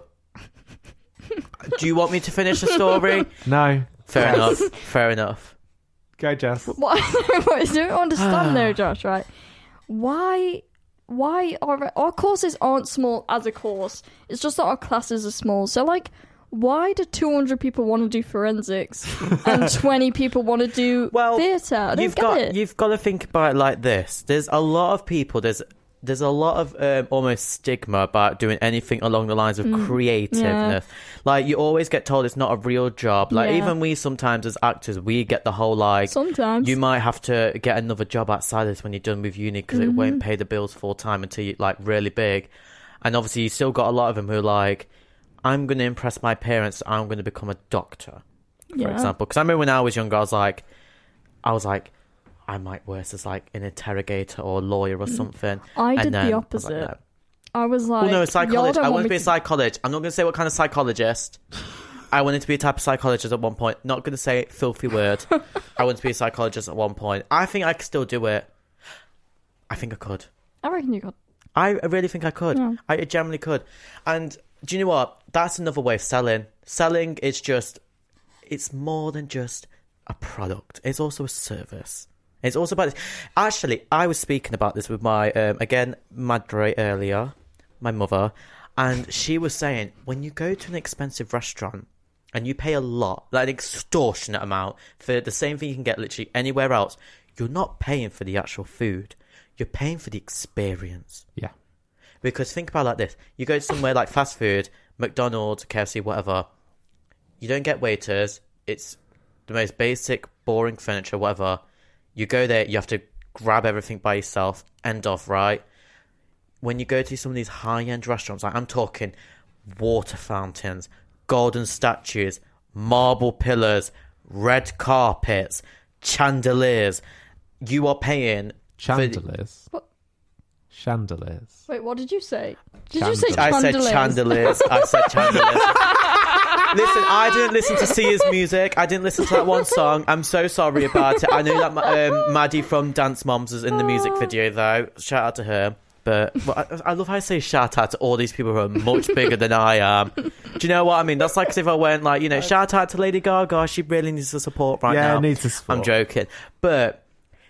do you want me to finish the story?
No,
Fair enough. Fair enough.
Go Jess.
What I don't understand though, Josh, right? Why why are our courses aren't small as a course? It's just that our classes are small. So like why do 200 people want to do forensics and 20 people want to do
Well,
theatre?
You've got
it.
you've got to think about it like this. There's a lot of people. There's there's a lot of um, almost stigma about doing anything along the lines of
Mm.
creativeness. Like you always get told it's not a real job. Like
Yeah.
even we sometimes as actors, we get the whole like
Sometimes.
you might have to get another job outside this when you're done with uni because it
Mm-hmm.
won't pay the bills full time until you like really big. And obviously, you still got a lot of them who are like, I'm going to impress my parents. I'm going to become a doctor, for
Yeah.
example. Because I remember when I was younger, I was like, I was like, I might work as like an interrogator or a lawyer or something.
Mm. I
And
did the
I was like,
opposite.
no.
I was like,
Well, no, a psychologist. I
want
to be a psychologist. I'm not going to say what kind of psychologist. I wanted to be a type of psychologist at one point. Not going to say a filthy word. I wanted to be a psychologist at one point. I think I could still do it. I think I could.
I reckon you could.
I I really think I could.
Yeah.
I generally could. And do you know what? That's another way of selling. Selling is just, it's more than just a product. It's also a service. It's also about. This. Actually, I was speaking about this with my um, again Madre earlier, my mother, and she was saying when you go to an expensive restaurant and you pay a lot, like an extortionate amount for the same thing you can get literally anywhere else, you're not paying for the actual food. You're paying for the experience.
Yeah.
Because think about it like this: you go to somewhere like fast food, McDonald's, KFC, whatever. You don't get waiters. It's the most basic, boring furniture, whatever. You go there, you have to grab everything by yourself. End of right. When you go to some of these high-end restaurants, like I'm talking water fountains, golden statues, marble pillars, red carpets, chandeliers. You are paying for-
Chandeliers.
What?
Chandeliers.
Wait, what did you say? Did you say
I said
chandeliers?
chandeliers. I said chandeliers. listen, I didn't listen to Sia's music. I didn't listen to that one song. I'm so sorry about it. I know that um, Maddie from Dance Moms was in the music video, though. Shout out to her. But well, I, I love how I say shout out to all these people who are much bigger than I am. Do you know what I mean? That's like if I went like, you know, shout out to Lady Gaga. She really needs the support right
Yeah,
now.
needs the support.
I'm joking, but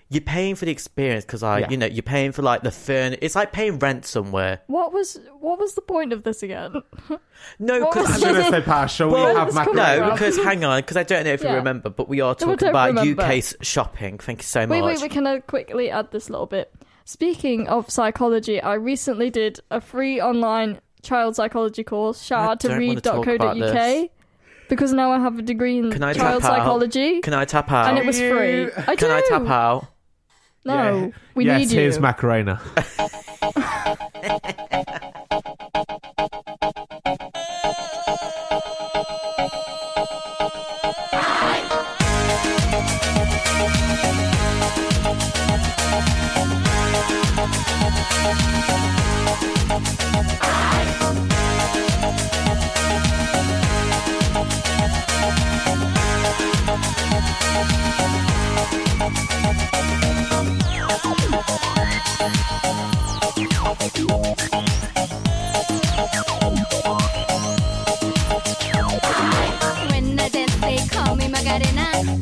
you're paying for the experience because I,
Yeah.
you know, you're paying for like the furn. It's like paying rent somewhere.
What was what was the point of this again?
No, because
I'm going to say, Pash, shall
Well,
we have macaroni?
No, because hang on, because I don't know if you remember, but we are talking
don't
about
remember.
UK 's shopping. Thank you so much.
Wait, wait, we can uh, quickly add this little bit. Speaking of psychology, I recently did a free online child psychology course. Shout
I
out to
don't wanna talk about reed.co.uk
because now I have a degree in
Can I
child
tap out?
psychology
Can I tap out?
and it was free. I
Can I
do.
tap out?
No,
Yeah.
Oh, we
yes,
need you.
here's Macarena.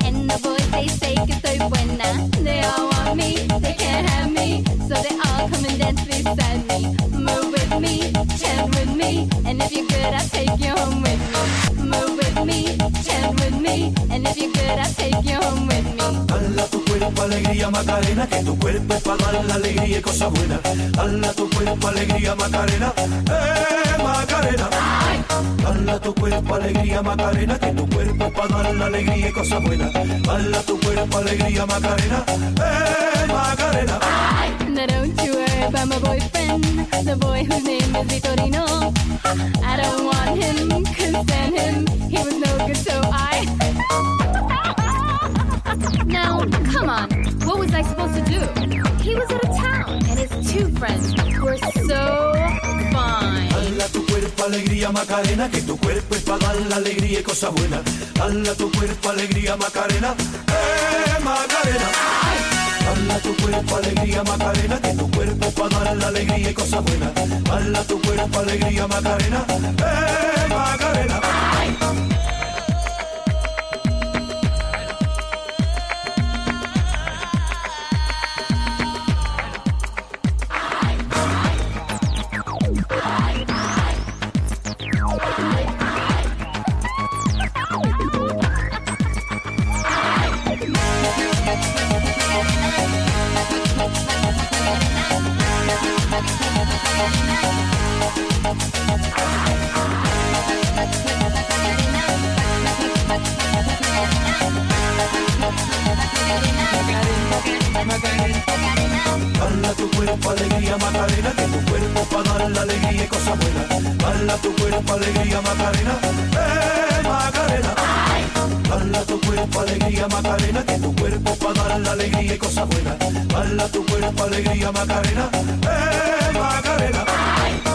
And the voice they say because they buena They all want me, they can't have me, so they all come and dance beside me Move with me, chin with me, and if you're good, I'll take you home with me.
Alegría Macarena, que tu cuerpo para dar la alegría y cosas buenas. Tu cuerpo alegría Macarena, eh Macarena. Tu cuerpo alegría Macarena, que tu cuerpo para dar la alegría y cosas buenas. Tu cuerpo alegría Macarena, eh Macarena.
Now don't you worry about my boyfriend, the boy whose name is Vitorino. I don't want him, couldn't stand him. He was no good, so I.
Now, come on. What was I supposed to do? He was out of town, and his two friends were so fine.
Dala tu cuerpo alegría Macarena, que tu cuerpo es para dar la alegría y cosas buenas. Dala tu cuerpo alegría Macarena, eh Macarena. Dala tu cuerpo alegría Macarena, que tu cuerpo para dar la alegría y cosas buenas. Dala tu cuerpo alegría Macarena, eh Macarena. Macarena. Baila tu cuerpo, alegría, Macarena, que tu cuerpo para dar la alegría y cosas buenas. Baila tu cuerpo, alegría, Macarena, eh, Macarena.
Baila tu cuerpo, alegría, Macarena, que tu cuerpo para dar la alegría y cosas buenas. Baila tu cuerpo, alegría, Macarena, eh, Macarena. Ay.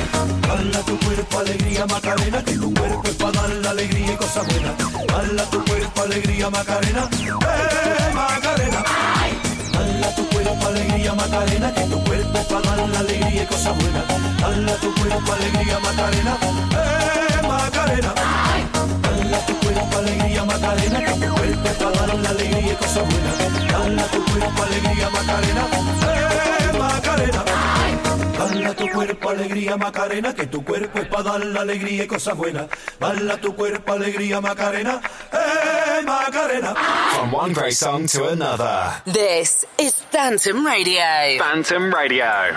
Bala tu cuerpo, alegría, Macarena, que tu cuerpo es para dar la alegría y cosas buenas. Bala tu cuerpo, alegría, Macarena, eh, Macarena. Bala tu cuerpo, alegría, Macarena, que tu cuerpo es para dar la alegría y cosas buenas. Bala tu cuerpo, alegría, Macarena, eh, Macarena. Bala tu cuerpo, alegría, Macarena, que tu cuerpo es para dar la alegría y cosas buenas. Bala tu cuerpo, alegría, Macarena, eh, Macarena. Bala tu cuerpo, alegría, Macarena, que tu cuerpo es para dar la alegría y cosas buenas. Bala tu cuerpo, alegría, Macarena, eh, Macarena.
From one great song to another.
This is Phantom Radio.
Phantom Radio.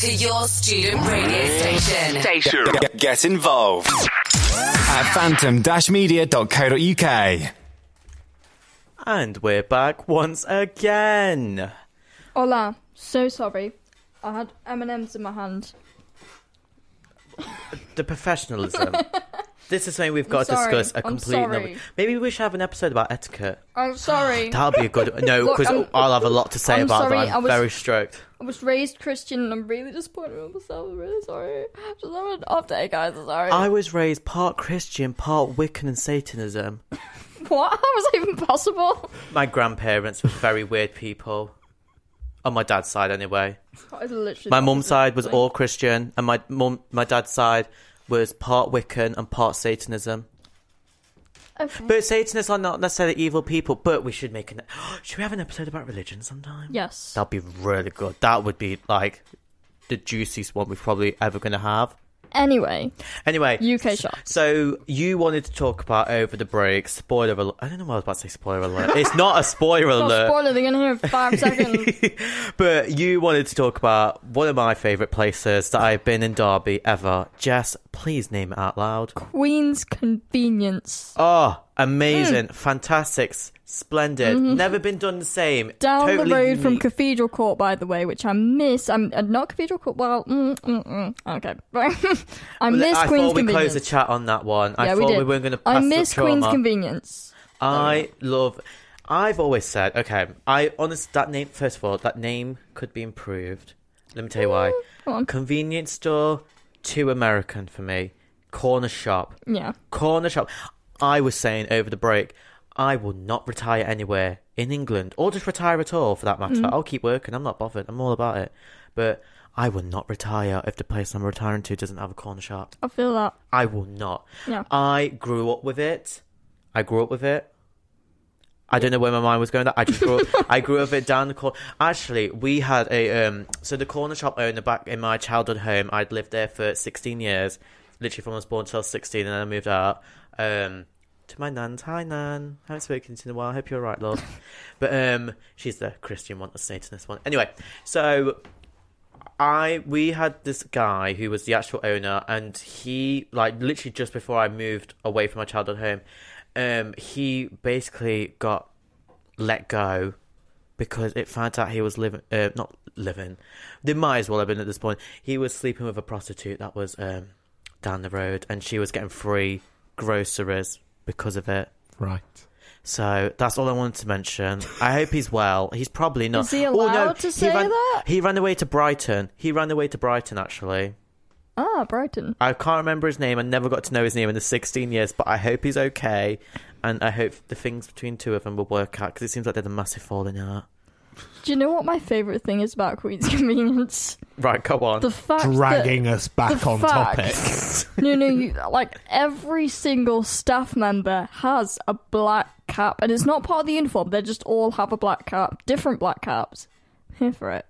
To
your student radio station.
Station. Get, get involved at phantom-media.co.uk.
And we're back once again.
Hola, so sorry. I had M&M's in my hand.
The professionalism. this is something we've got to
sorry.
discuss a
I'm
complete
sorry.
Maybe we should have an episode about etiquette.
I'm sorry.
That'll be a good. No,
Look,
because
I'm-
I'll have a lot to say
I'm
about
sorry,
that.
I
I'm
was-
very strict.
I was raised Christian and I'm really disappointed with myself. I'm really sorry. Just have an off day, guys. I'm sorry.
I was raised part Christian, part Wiccan and Satanism.
What? How was that even possible?
My grandparents were very weird people. On my dad's side, anyway.
That is literally
My mum's side was all Christian, and my mum, my dad's side was part Wiccan and part Satanism.
Okay.
But Satanists are not necessarily evil people. But we should make an. Should we have an episode about religion sometime?
Yes.
That'd be really good. That would be like the juiciest one we're probably ever going to have.
Anyway,
Anyway,
UK shop.
So you wanted to talk about over the break. Spoiler alert. I don't know why I was about to say spoiler alert. It's not a spoiler
Not
alert.
spoiler, they're gonna hear in five seconds.
But you wanted to talk about one of my favourite places that I've been in Derby ever. Jess, please name it out loud.
Queen's Convenience.
Oh, amazing, fantastic, s- splendid. Never been done the same.
Mm-hmm. Down
totally
the road from. Cathedral Court, by the way, which I miss. I'm uh, not Cathedral Court. Well, mm, mm, mm. okay. I miss
I
Queen's
thought we
Convenience.
closed the chat on that one. I
yeah,
thought
we
we,
did.
weren't going to
I miss Queen's. Convenience.
I love. I've always said, okay, I honest that name. First of all, that name could be improved. Let me tell you why. Convenience store, too American for me. Corner shop,
Yeah.
corner shop. I was saying over the break, I will not retire anywhere in England, or just retire at all for that matter.
Mm.
I'll keep working. I'm not bothered. I'm all about it. But I will not retire if the place I'm retiring to doesn't have a corner shop.
I feel that.
I will not.
Yeah.
I grew up with it. I grew up with it. I don't know where my mind was going. That I just grew up. I grew up it down the corner. Actually, we had a um. So the corner shop owner back in my childhood home, I'd lived there for sixteen years, literally from I was born till sixteen, and then I moved out. Um, to my nan's. Hi, nan. Haven't spoken to you in a while. I hope you're alright, love. but um, she's the Christian one the Satanist one. Anyway, so I we had this guy who was the actual owner, and he like literally just before I moved away from my childhood home, um, he basically got let go because it found out he was living, uh, not living. They might as well have been at this point. He was sleeping with a prostitute that was um down the road, and she was getting free groceries because of it.
Right.
So that's all I wanted to mention. I hope he's well. He's probably not.
Is he
Oh, no,
allowed to
he
say
ran,
that?
He ran away to Brighton. He ran away to Brighton, actually.
Ah, Brighton.
I can't remember his name. I never got to know his name in the 16 years, but I hope he's okay. And I hope the things between two of them will work out because it seems like they're a massive falling out.
Do you know what my favourite thing is about Queen's Convenience?
Right, go on.
The fact
Dragging
that
us back on
fact-
topic.
no, no, you, like every single staff member has a black cap, and it's not part of the uniform. They just all have a black cap, different black caps. Here for it.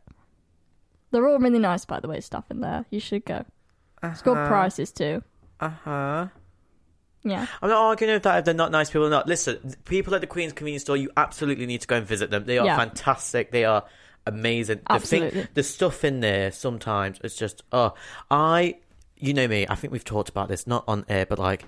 They're all really nice, by the way. Staff in there, you should go. It's got
Uh-huh.
prices too.
Uh huh.
Yeah,
I'm not arguing with that if they're not nice people or not. Listen, people at the Queen's Convenience Store, you absolutely need to go and visit them. They are
Yeah.
fantastic. They are amazing. The
Absolutely.
thing, the stuff in there sometimes it's just oh, I, you know me. I think we've talked about this not on air, but like,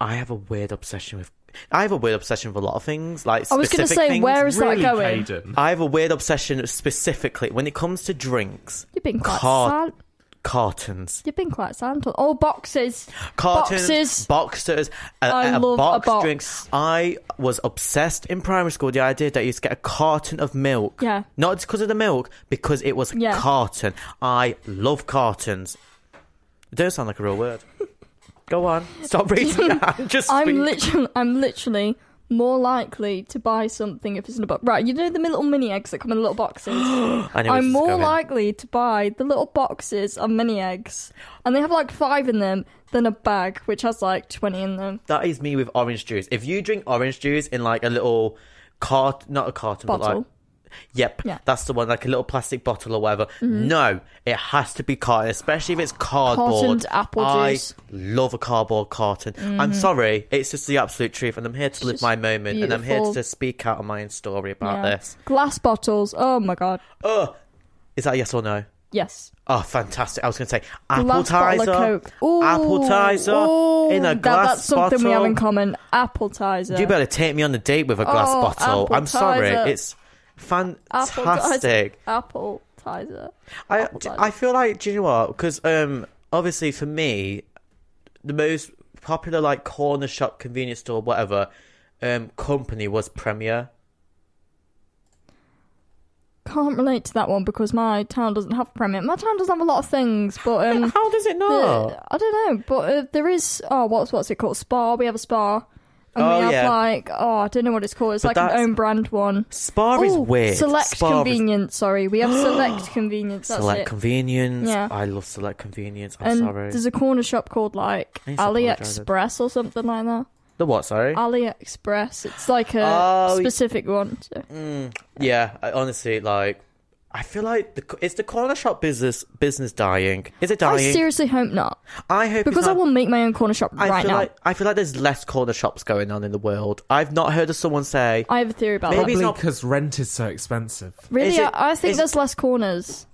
I have a weird obsession with. I have a weird obsession with a lot of things. Like
I was going to say,
things.
where is
really,
that going?
Caden?
I have a weird obsession specifically when it comes to drinks.
You've been quite
Car-
sad.
Cartons.
You've been quite sad. Oh, boxes.
Cartons,
Boxes.
boxers, a,
I
a
love a
box
box.
drinks. I was obsessed in primary school. The idea that you used to get a carton of milk.
Yeah.
Not just because of the milk, because it was a
Yeah.
carton. I love cartons. It does sound like a real word. Go on. Stop reading that. Just
I'm
speak.
literally, I'm literally more likely to buy something if it's in a box. Right, you know the little mini eggs that come in little boxes. I'm more
going.
likely to buy the little boxes of mini eggs, and they have like five in them, than a bag which has like twenty in them.
That is me with orange juice. If you drink orange juice in like a little cart, not a carton, but
Bottle.
like. Yep,
Yeah.
that's the one, like a little plastic bottle or whatever. Mm-hmm. No, it has to be carton, especially if it's cardboard.
Cartoned apple
I
juice.
love a cardboard carton. I'm mm-hmm. sorry, it's just the absolute truth, and I'm here to live my moment, and I'm here
beautiful.
to speak out on my own story about
Yeah.
this.
Glass bottles. Oh my god.
Oh, is that yes or no?
Yes.
Oh, fantastic! I was going to say apple
Glass bottle of
tizer,
Coke. Ooh,
Appletiser
ooh,
in a
that-
glass
That's something
bottle.
we have in common. Appletiser.
You better take me on a date with a glass
Oh,
bottle.
apple
I'm sorry, it's fantastic.
Apple tizer.
I
Appletiser.
I feel like do you know what? Because um, obviously for me, the most popular like corner shop, convenience store, whatever, um, company was Premier.
Can't relate to that one because my town doesn't have Premier. My town doesn't have a lot of things, but um,
How does it not?
the- I don't know. But uh, there is. Oh, what's what's it called? Spa. We have a spa. And
Oh,
we have
yeah.
like oh I don't know what it's called. It's
But
like an own brand one.
Spa is
Oh,
weird.
Select
Spa is-
convenience. Sorry, we have select convenience. That's
Select
it.
convenience.
Yeah.
I love select convenience. I'm
and
sorry.
there's a corner shop called like. AliExpress or something like that.
The what? Sorry.
AliExpress. It's like a
Oh,
specific one. So.
Mm, yeah, I, honestly, like I feel like the, is the corner shop business business dying? Is it dying?
I seriously hope not.
I hope it's
Because I will make my own corner shop
I
right
feel
now.
like I feel like there's less corner shops going on in the world. I've not heard of someone say
I have a theory about
Maybe
that.
it's not-
because rent is so expensive.
Really,
Is it-
I I think
is-
there's less corners.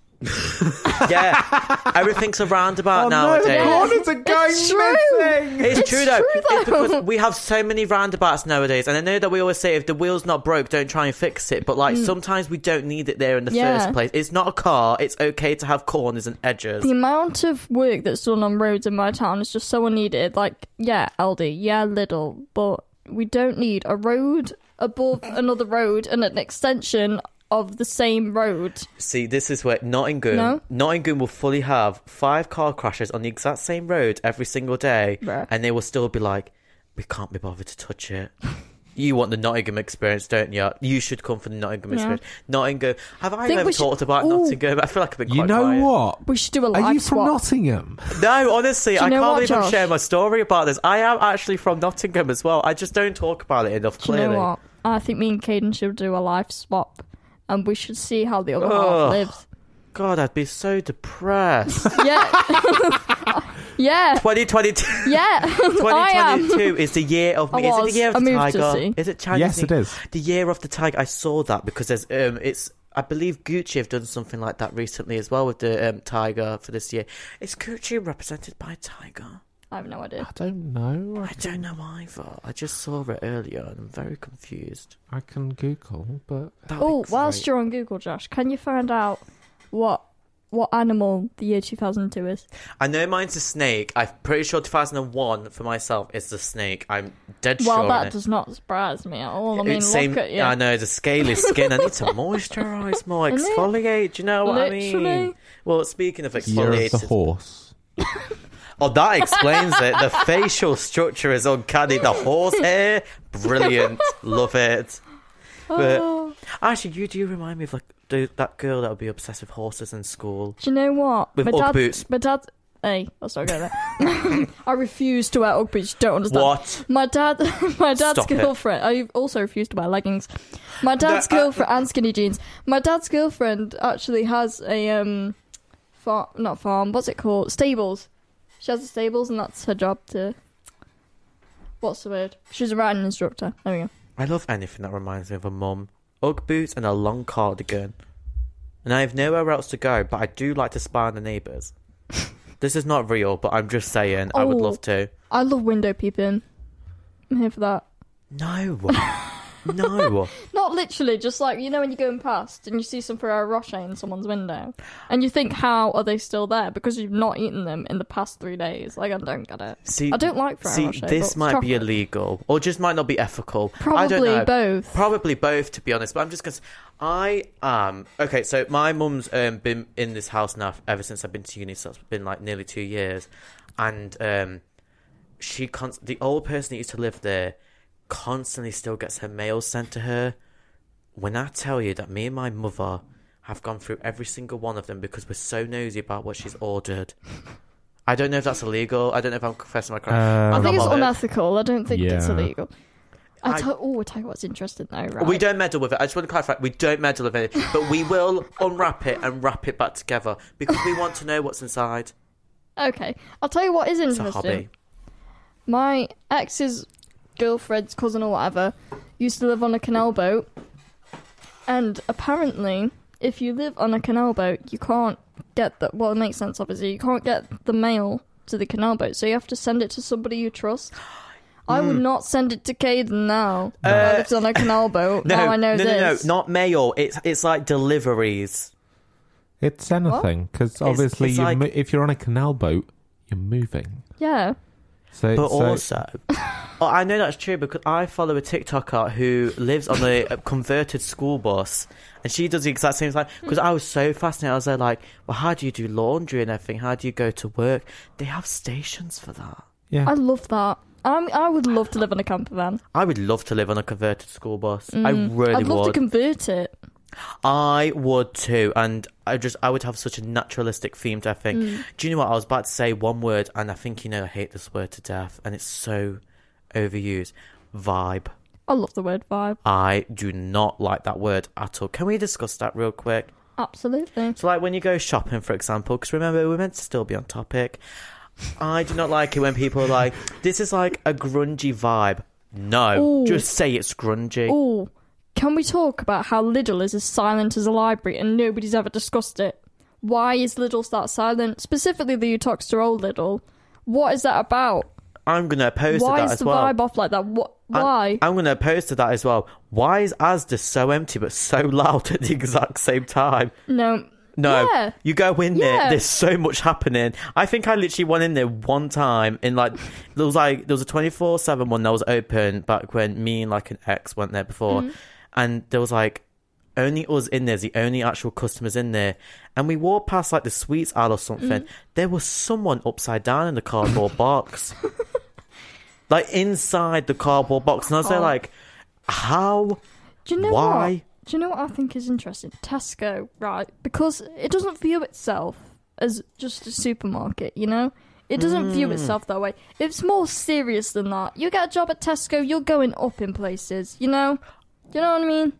Yeah, everything's a roundabout
Oh,
nowadays.
Yeah.
corners are going
It's true.
missing.
It's,
It's
true though.
true,
It's because we have so many roundabouts nowadays, and I know that we always say if the wheel's not broke, don't try and fix it. But like sometimes we don't need it there in the
Mm. Yeah.
first place. It's not a car. It's okay to have corners and edges.
The amount of work that's done on roads in my town is just so unneeded. Like, yeah, Aldi, yeah, Lidl, but we don't need a road above another road and an extension of the same road.
See, this is where Nottingham,
No?
Nottingham will fully have five car crashes on the exact same road every single day,
Right.
and they will still be like, "We can't be bothered to touch it." You want the Nottingham experience, don't you? You should come for the Nottingham
Yeah.
experience. Nottingham. Have I
Think
ever
we should-
talked about
Ooh.
Nottingham? I feel like I've been quite
You know
quiet.
what?
We should do a live
Are you from
swap.
Nottingham?
No, honestly,
you
I
know
can't
what,
believe I'm
Josh?
sharing my story about this. I am actually from Nottingham as well. I just don't talk about it enough.
Do you
Clearly,
know what? I think me and Caden should do a live swap, and we should see how the other
Ugh.
half lives.
God, I'd be so depressed.
Yeah, yeah,
2022.
yeah. I am.
2022 is the year of
I
me. Is it
was.
the year of
I
the
moved to
tiger?
see.
Is it Chinese?
Yes, it
New-
is.
The year of the tiger. I saw that because there's um, it's. I believe Gucci have done something like that recently as well with the um, tiger for this year. Is Gucci represented by a tiger?
I have no idea.
I don't know.
I don't know either. I just saw it earlier and I'm very confused.
I can Google, but
Oh, whilst you're on Google, Josh, can you find out what what animal the year 2002 is?
I know mine's a snake. I'm pretty sure 2001 for myself is the snake. I'm dead
well,
sure. on
that does not surprise me at all. I mean,
It's
look at you.
I know the scaly skin. I need to moisturise more, exfoliate. Do you know what I mean? Well, speaking of
year of
exfoliating,
the horse.
oh, that explains it. The facial structure is uncanny. The horse hair, brilliant. Love it. But
Oh.
actually, you do remind me of like the, that girl that would be obsessed with horses in school.
Do you know what?
With
my dad,
boots.
My dad. Hey, let's not go there. I refuse to wear Ugg boots. You don't understand.
What?
My dad, my dad's
Stop it.
girlfriend. I also refuse to wear leggings. My dad's
No, uh,
girlfriend and skinny jeans. My dad's girlfriend actually has a um, farm, not farm. What's it called? Stables. She has the stables, and that's her job to. What's the word? She's a riding instructor. There we go.
I love anything that reminds me of a mum. Ugg boots and a long cardigan. And I have nowhere else to go, but I do like to spy on the neighbours. this is not real, but I'm just saying I would
Oh.
love to.
I love window peeping. I'm here for that.
No. no.
Literally, just like you know when you're going past and you see some Ferrero Rocher in someone's window, and you think, how are they still there? Because you've not eaten them in the past three days. Like I don't get it.
See,
I don't like Ferrero
See,
Rocher.
this might be illegal, or just might not be ethical. I don't
Probably both.
Probably both, to be honest. But I'm just s- I am okay. So my mum's um, been in this house now ever since I've been to uni. So it's been like nearly two years, and um, she const- the old person that used to live there constantly still gets her mail sent to her. When I tell you that me and my mother have gone through every single one of them because we're so nosy about what she's ordered. I don't know if that's illegal. I don't know if I'm confessing my crime.
Um,
I think it's
bothered.
unethical. I don't think it's illegal. I
I-
tell, oh, I tell you what's interesting though, right?
We don't meddle with it. I just want to clarify: we don't meddle with it, but we will unwrap it and wrap it back together because we want to know what's inside.
Okay, I'll tell you what is
It's a
interesting.
hobby.
My ex's girlfriend's cousin or whatever used to live on a canal boat, and apparently, if you live on a canal boat, you can't get the. Well, it makes sense, obviously. You can't get the mail to the canal boat, so you have to send it to somebody you trust. I would not send it to Caden now. who
Uh,
lives on a canal boat.
No,
now I know
no,
this.
no, no, not mail. It's it's like deliveries.
It's anything because obviously,
it's
you
like-
mo- if you're on a canal boat, you're moving.
Yeah.
So,
But
so-
also, oh, I know that's true because I follow a TikToker who lives on a, a converted school bus, and she does the exact same thing. Because I was so fascinated, I was there like, well, how do you do laundry and everything? How do you go to work? They have stations for that.
yeah,
I love that. I'm, I would love to live on a camper van.
I would love to live on a converted school bus. I really
Mm. I'd love
would.
to convert it.
I would too, and I just I would have such a naturalistic theme to think.
Mm.
Do you know what? I was about to say one word, and I think you know I hate this word to death, and it's so overused. Vibe.
I love the word vibe.
I do not like that word at all. Can we discuss that real quick?
Absolutely.
So, like when you go shopping, for example, because remember we're meant to still be on topic. I do not like it when people are like, "This is like a grungy vibe." No,
Ooh.
just say it's grungy.
Oh, can we talk about how Lidl is as silent as a library and nobody's ever discussed it? Why is Lidl that silent? Specifically, the to Old Lidl. What is that about?
I'm gonna oppose
Why
to that
is
as
the
well.
vibe off like that? What? Why?
I'm gonna oppose to that as well. Why is Asda so empty but so loud at the exact same time?
no.
No,
Yeah.
you go in there.
Yeah.
There's so much happening. I think I literally went in there one time in like there was like there was a 24 seven one that was open back when me and like an ex went there before,
Mm-hmm.
And there was like only us in there, the only actual customers in there, and we walked past like the sweets aisle or something.
Mm-hmm.
There was someone upside down in the cardboard box, like inside the cardboard box, and I was there
Oh.
like, how?
Do you know
Why?
what? Do you know what I think is interesting? Tesco, right? Because it doesn't view itself as just a supermarket, you know? It doesn't view
Mm.
itself that way. It's more serious than that. You get a job at Tesco, you're going up in places, you know? Do you know what I mean?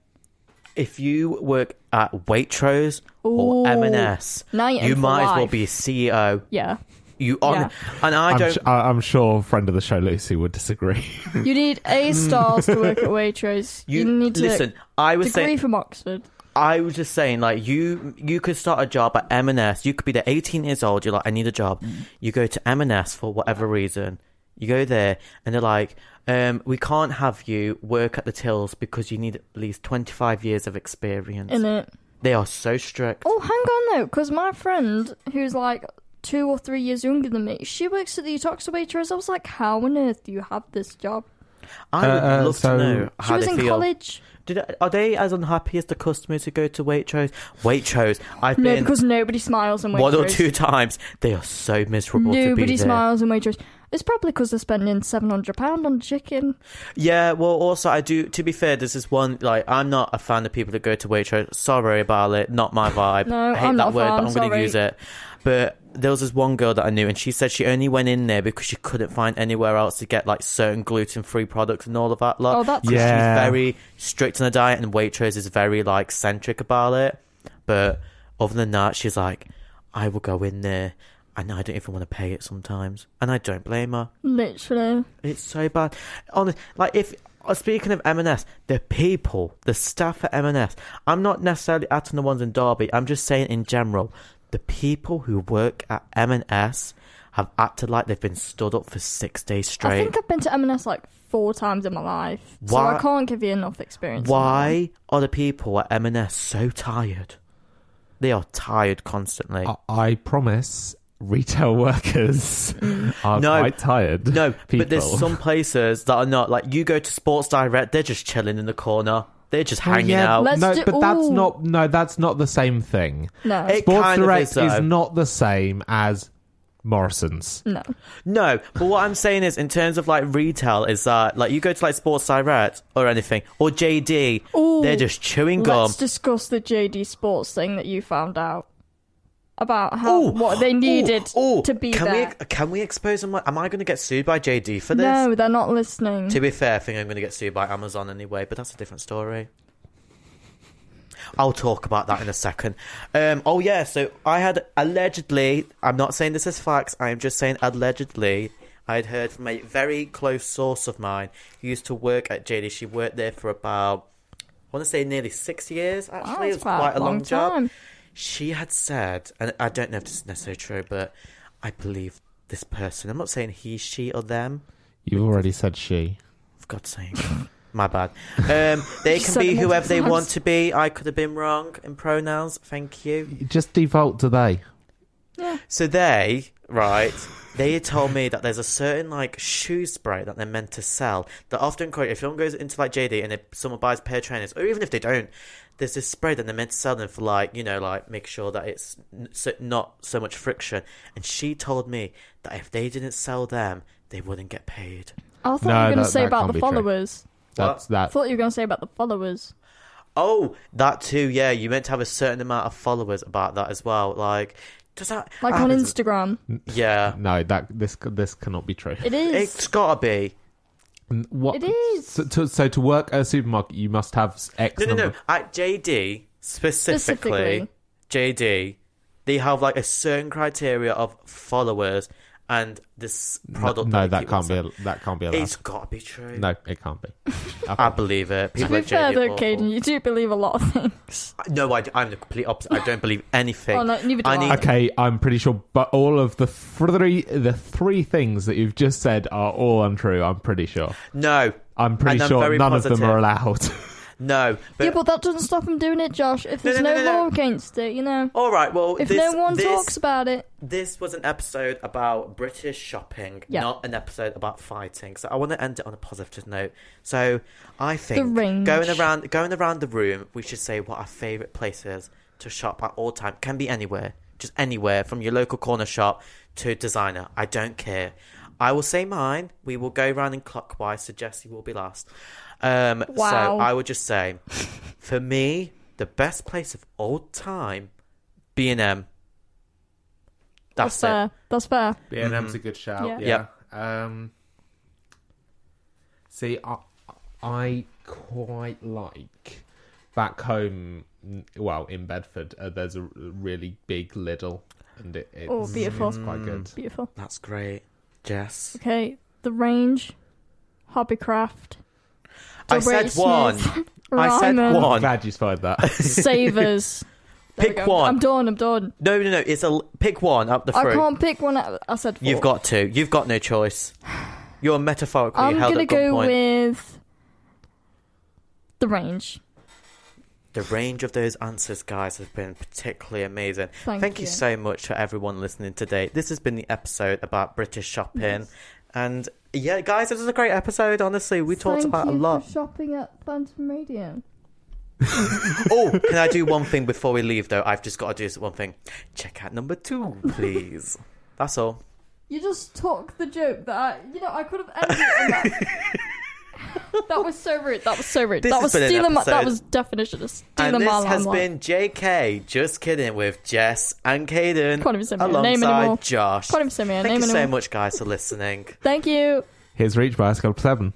if you work at Waitrose
Ooh.
or M&S,
Now you're in
might as well
life.
be a CEO.
Yeah.
You on,
Yeah.
and I
I'm,
don't.
su- I- I'm sure friend of the show Lucy would disagree.
You need A stars to work at Waitrose. You,
you,
need to
listen. I was
degree
saying.
from Oxford.
I was just saying, like you, you could start a job at M&S. You could be there, 18 years old. You're like, I need a job.
Mm.
You go to M&S for whatever reason. You go there, and they're like, um, we can't have you work at the tills because you need at least 25 years of experience.
In it.
They are so strict.
Oh, hang on though, because my friend, who's like two or three years younger than me, she works at the Uttoxeter Waitrose. I was like, how on earth do you have this job?
I would
Uh, uh,
love
so-
to know
She was
they
in
feel.
college.
Did, are they as unhappy as the customers who go to Waitrose? Waitrose, I've
No,
been
because nobody smiles in Waitrose.
one or two times. They are so miserable to be
Nobody smiles in Waitrose. It's probably because they're spending seven hundred pound on chicken.
Yeah, well, also I do. To be fair, there's this is one like I'm not a fan of people that go to Waitrose. Sorry about it, not my vibe.
No,
I hate
I'm
that
not a
word,
fan,
but I'm going to use it. But there was this one girl that I knew, and she said she only went in there because she couldn't find anywhere else to get like certain gluten-free products and all of that. Lot.
Oh, that's-
Yeah.
She's very strict on her diet, and Waitrose is very like centric about it. But other than that, she's like, I will go in there. And I don't even want to pay it sometimes, and I don't blame her.
Literally.
It's so bad. Honest, like if uh, speaking of M&S, the people, the staff at M&S. I'm not necessarily at the ones in Derby. I'm just saying in general, the people who work at M&S have acted like they've been stood up for six days straight.
I think I've been to M&S like four times in my life, so
Why-
I can't give you enough experience.
Why are the people at M&S so tired? They are tired constantly.
I, I promise retail workers mm. are
No.
quite tired.
No,
people.
but there's some places that are not. Like you go to Sports Direct, they're just chilling in the corner. They're just
Oh,
hanging
yeah,
out.
Let's
no,
do-
but that's not. No, that's not the same thing.
No,
It
Sports
kind of
Direct
is,
not the same as Morrison's.
no.
No, but what I'm saying is, in terms of like retail, is that like you go to like Sports Direct or anything or JD,
Ooh.
they're just chewing gum.
Let's discuss the JD Sports thing that you found out about how
Ooh,
what they needed
ooh, ooh,
to be
can
there.
We, can we expose them? Am I going to get sued by JD for this?
No, they're not listening.
To be fair, I think I'm going to get sued by Amazon anyway, but that's a different story. I'll talk about that in a second. Um, oh yeah, so I had allegedly. I'm not saying this is facts. I am just saying allegedly. I had heard from a very close source of mine who used to work at JD. She worked there for about, I want to say, nearly six years. Actually,
Wow,
it was
quite
quite
a
a long,
long
job.
time.
She had said, and I don't know if this is necessarily true, but I believe this person. I'm not saying he, she, or them.
You've already said she.
For God's sake. My bad. Um, they can be whoever they want to be. I could have been wrong in pronouns. Thank you.
Just default to they. Yeah.
So they, right, they had told me that there's a certain like shoe spray that they're meant to sell that often quite if someone goes into like JD and if someone buys a pair of trainers, or even if they don't, there's this spray that they're meant to sell them for like, you know, like make sure that it's so, not so much friction. And she told me that if they didn't sell them, they wouldn't get paid.
Oh, I thought
No,
you were going to say about the
be true.
followers.
That's
I
that.
thought you were going to say about the followers.
Oh, that too. Yeah, you meant to have a certain amount of followers about that as well. Like, does that
Like on Instagram.
Yeah,
No, that this this cannot be true.
It is.
it's gotta be.
N- What?
It is.
So to, so to work at a supermarket, you must have X.
No, no,
number.
no. At JD specifically,
Specifically.
JD, they have like a certain criteria of followers and this product.
no,
they
that
keep
can't
on
be. That can't be allowed.
It's got to be true.
No, it can't be.
I believe it.
To
People
be
like
fair
JD
though,
are
Caden,
awful.
you do believe a lot of things.
No, I, am the complete opposite. I don't believe anything.
Oh, no, neither do
I
I.
need.
Okay, I'm pretty sure, but all of the three the three things that you've just said are all untrue. I'm pretty sure.
No,
I'm pretty
And I'm
sure
very
none of them are allowed.
no. But,
yeah, but that doesn't stop him doing it, Josh. If there's
no,
no,
no, no,
law against it, you know.
all right. Well,
If
this,
no one
this,
talks about it,
This was an episode about British shopping,
Yeah.
not an episode about fighting. So I want to end it on a positive note. So I think going around going around the room, we should say what our favourite places to shop at all time. Can be anywhere, just anywhere, from your local corner shop to designer. I don't care. I will say mine. We will go round in clockwise. So Jesse will be last. Um, So I would just say, for me, the best place of all time, B and M.
that's,
That's, it.
fair. That's fair.
B and M's a good shout.
Yeah.
Yeah. Um, see, I, I quite like back home. Well, in Bedford, uh, there's a really big Lidl, and it, it's,
Oh, beautiful.
it's quite good.
Beautiful.
That's great, Jess.
Okay, the range, Hobbycraft.
I
Strawberry
said one. I said
Ryman,
I'm
one.
glad you spied that.
Savers. There we
Pick
go.
one.
I'm done. I'm done.
No, no, no. It's a pick one up the
I
fruit.
can't pick one. Out. I said four.
You've got to. You've got no choice. You're metaphorically
I'm
held
gonna
at
go
gunpoint.
with the range.
The range of those answers, guys, has been particularly amazing.
Thank
you.
you.
so much for everyone listening today. This has been the episode about British shopping. And yeah, guys, this was a great episode. Honestly, we talked
Thank
about a lot.
For shopping at Phantom Radio.
oh, can I do one thing before we leave, though? I've just got to do this one thing. Check out number two, please. That's all.
You just took the joke that I, you know, I could have ended it that. that was so rude. That was so rude.
This
that
has
was
been an
stealing my. That was definition of stealing
And
my
this has
limelight.
been JK, just kidding, with Jess and Caden
Can't even say my name
alongside
anymore.
Josh.
Can't even say my
Thank
name
you so much, guys, for listening.
Thank you.
Here's Reach by Club Seven.